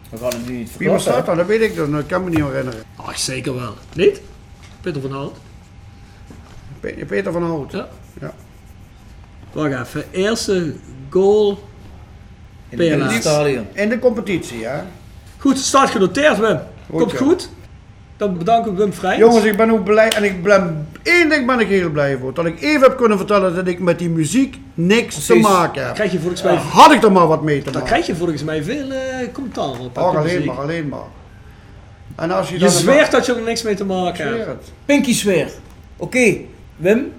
S3: We gaan hem nu niet
S4: Wie was dat dan? Dat weet ik dan. Dat kan me niet herinneren.
S2: Ach, zeker wel. Niet? Peter van Hout.
S4: Pe- Peter van Hout.
S2: Ja.
S4: Ja.
S2: Wacht even. Eerste goal.
S3: In het
S2: PLA.
S3: stadion.
S4: In de competitie, hè?
S2: Goed, staat genoteerd, Wim. Komt
S4: ja.
S2: goed. Dan bedanken we Wim Vrijns.
S4: Jongens, ik ben ook blij en ik ben één ding ben ik heel blij voor. Dat ik even heb kunnen vertellen dat ik met die muziek niks te maken
S2: Dan
S4: heb.
S2: krijg je volgens mij,
S4: Had ik er maar wat mee te
S2: dan
S4: maken.
S2: krijg je volgens mij veel eh commentaar op.
S4: Oh,
S2: de
S4: alleen
S2: muziek.
S4: maar, alleen maar. En als je,
S2: Je
S4: dan
S2: zweert dat je er niks mee te maken
S4: Ik
S2: hebt.
S3: Pinky sfeer. Oké, Wim.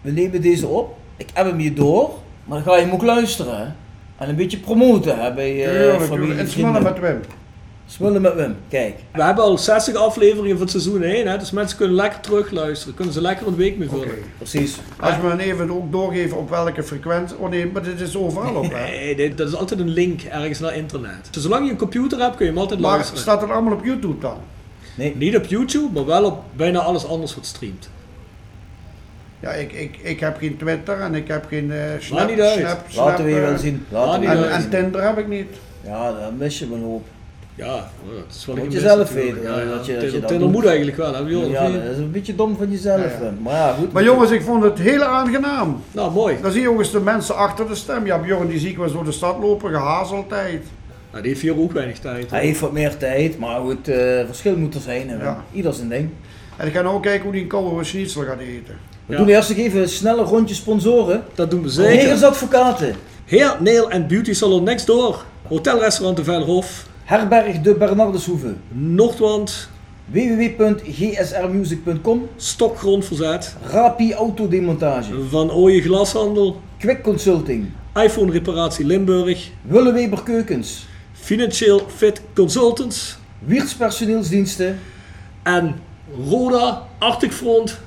S3: We nemen deze op. ik heb hem hier door, maar dan ga je hem ook luisteren. En een beetje promoten hè, bij eh
S5: Tuurlijk,
S3: familie.
S5: En smullen met Wim.
S3: Smullen met Wim, kijk.
S2: We hebben al 60 afleveringen van het seizoen 1, hè, dus mensen kunnen lekker terugluisteren. Kunnen ze lekker een week mee vullen.
S5: Oké.
S3: Precies.
S5: Als we dan even ook doorgeven op welke frequentie. Oh nee, maar dit is overal op. Hè.
S2: Nee, dit- dat is altijd een link ergens naar internet. Dus zolang je een computer hebt, kun je hem altijd
S5: Maar
S2: luisteren.
S5: staat het allemaal op YouTube dan?
S2: Niet op YouTube, maar wel op bijna alles anders wat streamt.
S5: Ja, ik, ik, ik heb geen Twitter en ik heb geen eh Snap.
S2: Niet uit.
S5: Snap,
S3: Laten we je
S5: Snap,
S3: wel zien. Laten we
S5: En, en. Tinder heb ik niet.
S3: Ja, dan mis je een hoop.
S2: Ja, dat is wel een
S3: Moet je zelf weten,
S2: Ja, ja.
S3: dat je- dat dat
S2: moet eigenlijk wel, hè? Joh,
S3: Ja,
S2: niet?
S3: dat is een beetje dom van jezelf.
S5: Ja, ja.
S3: Maar ja, goed.
S5: Maar jongens, ik vond het heel aangenaam.
S2: Nou, mooi.
S5: Dan zie je ook eens de mensen achter de stem. Ja, Bjorn die zie ik wel eens door de stad lopen, gehaast altijd.
S2: Nou, die heeft hier ook weinig tijd.
S3: Hij heeft wat meer tijd, maar goed, eh, verschil moet er zijn.
S5: Ja.
S3: Ieder zijn ding.
S5: En ik ga nou ook kijken hoe die een koude schnitzel gaat eten.
S3: We
S2: Ja.
S3: doen eerst nog even een snelle rondje sponsoren.
S2: Dat doen we zeker.
S3: Negers Advocaten.
S2: Heer Nail and Beauty Salon Next Door. Hotelrestaurant de Velhof.
S3: Herberg de Bernardeshoeve.
S2: Noordwand.
S3: www.gsrmusic.com
S2: Stokgrondverzet.
S3: Rapi Autodemontage.
S2: Van Ooyen Glashandel.
S3: Quick Consulting.
S2: iPhone Reparatie Limburg.
S3: Willeweber Keukens.
S2: Financieel Fit Consultants.
S3: Wiertz Personeelsdiensten.
S2: En Roda Arctic Front.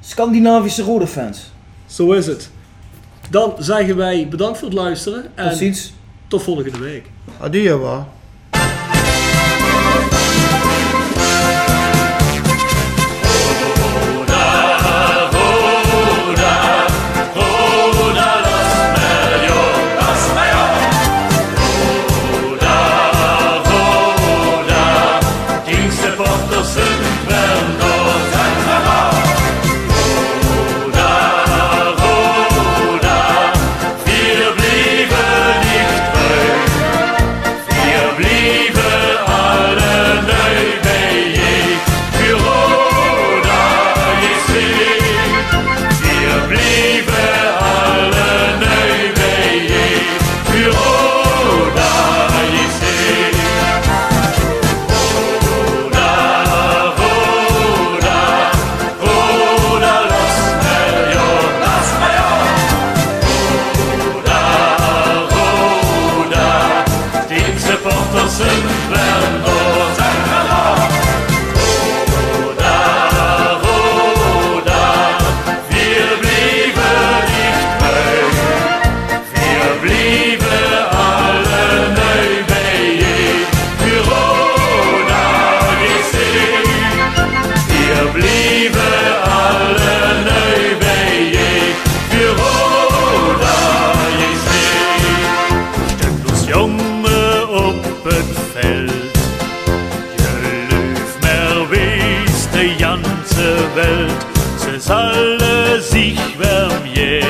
S3: Scandinavische rode fans.
S2: Zo is het. Dan zeggen wij bedankt voor het luisteren. En
S3: Tot ziens.
S2: tot volgende week.
S5: Adieu, wa.
S6: Welt, se salle sich wärm je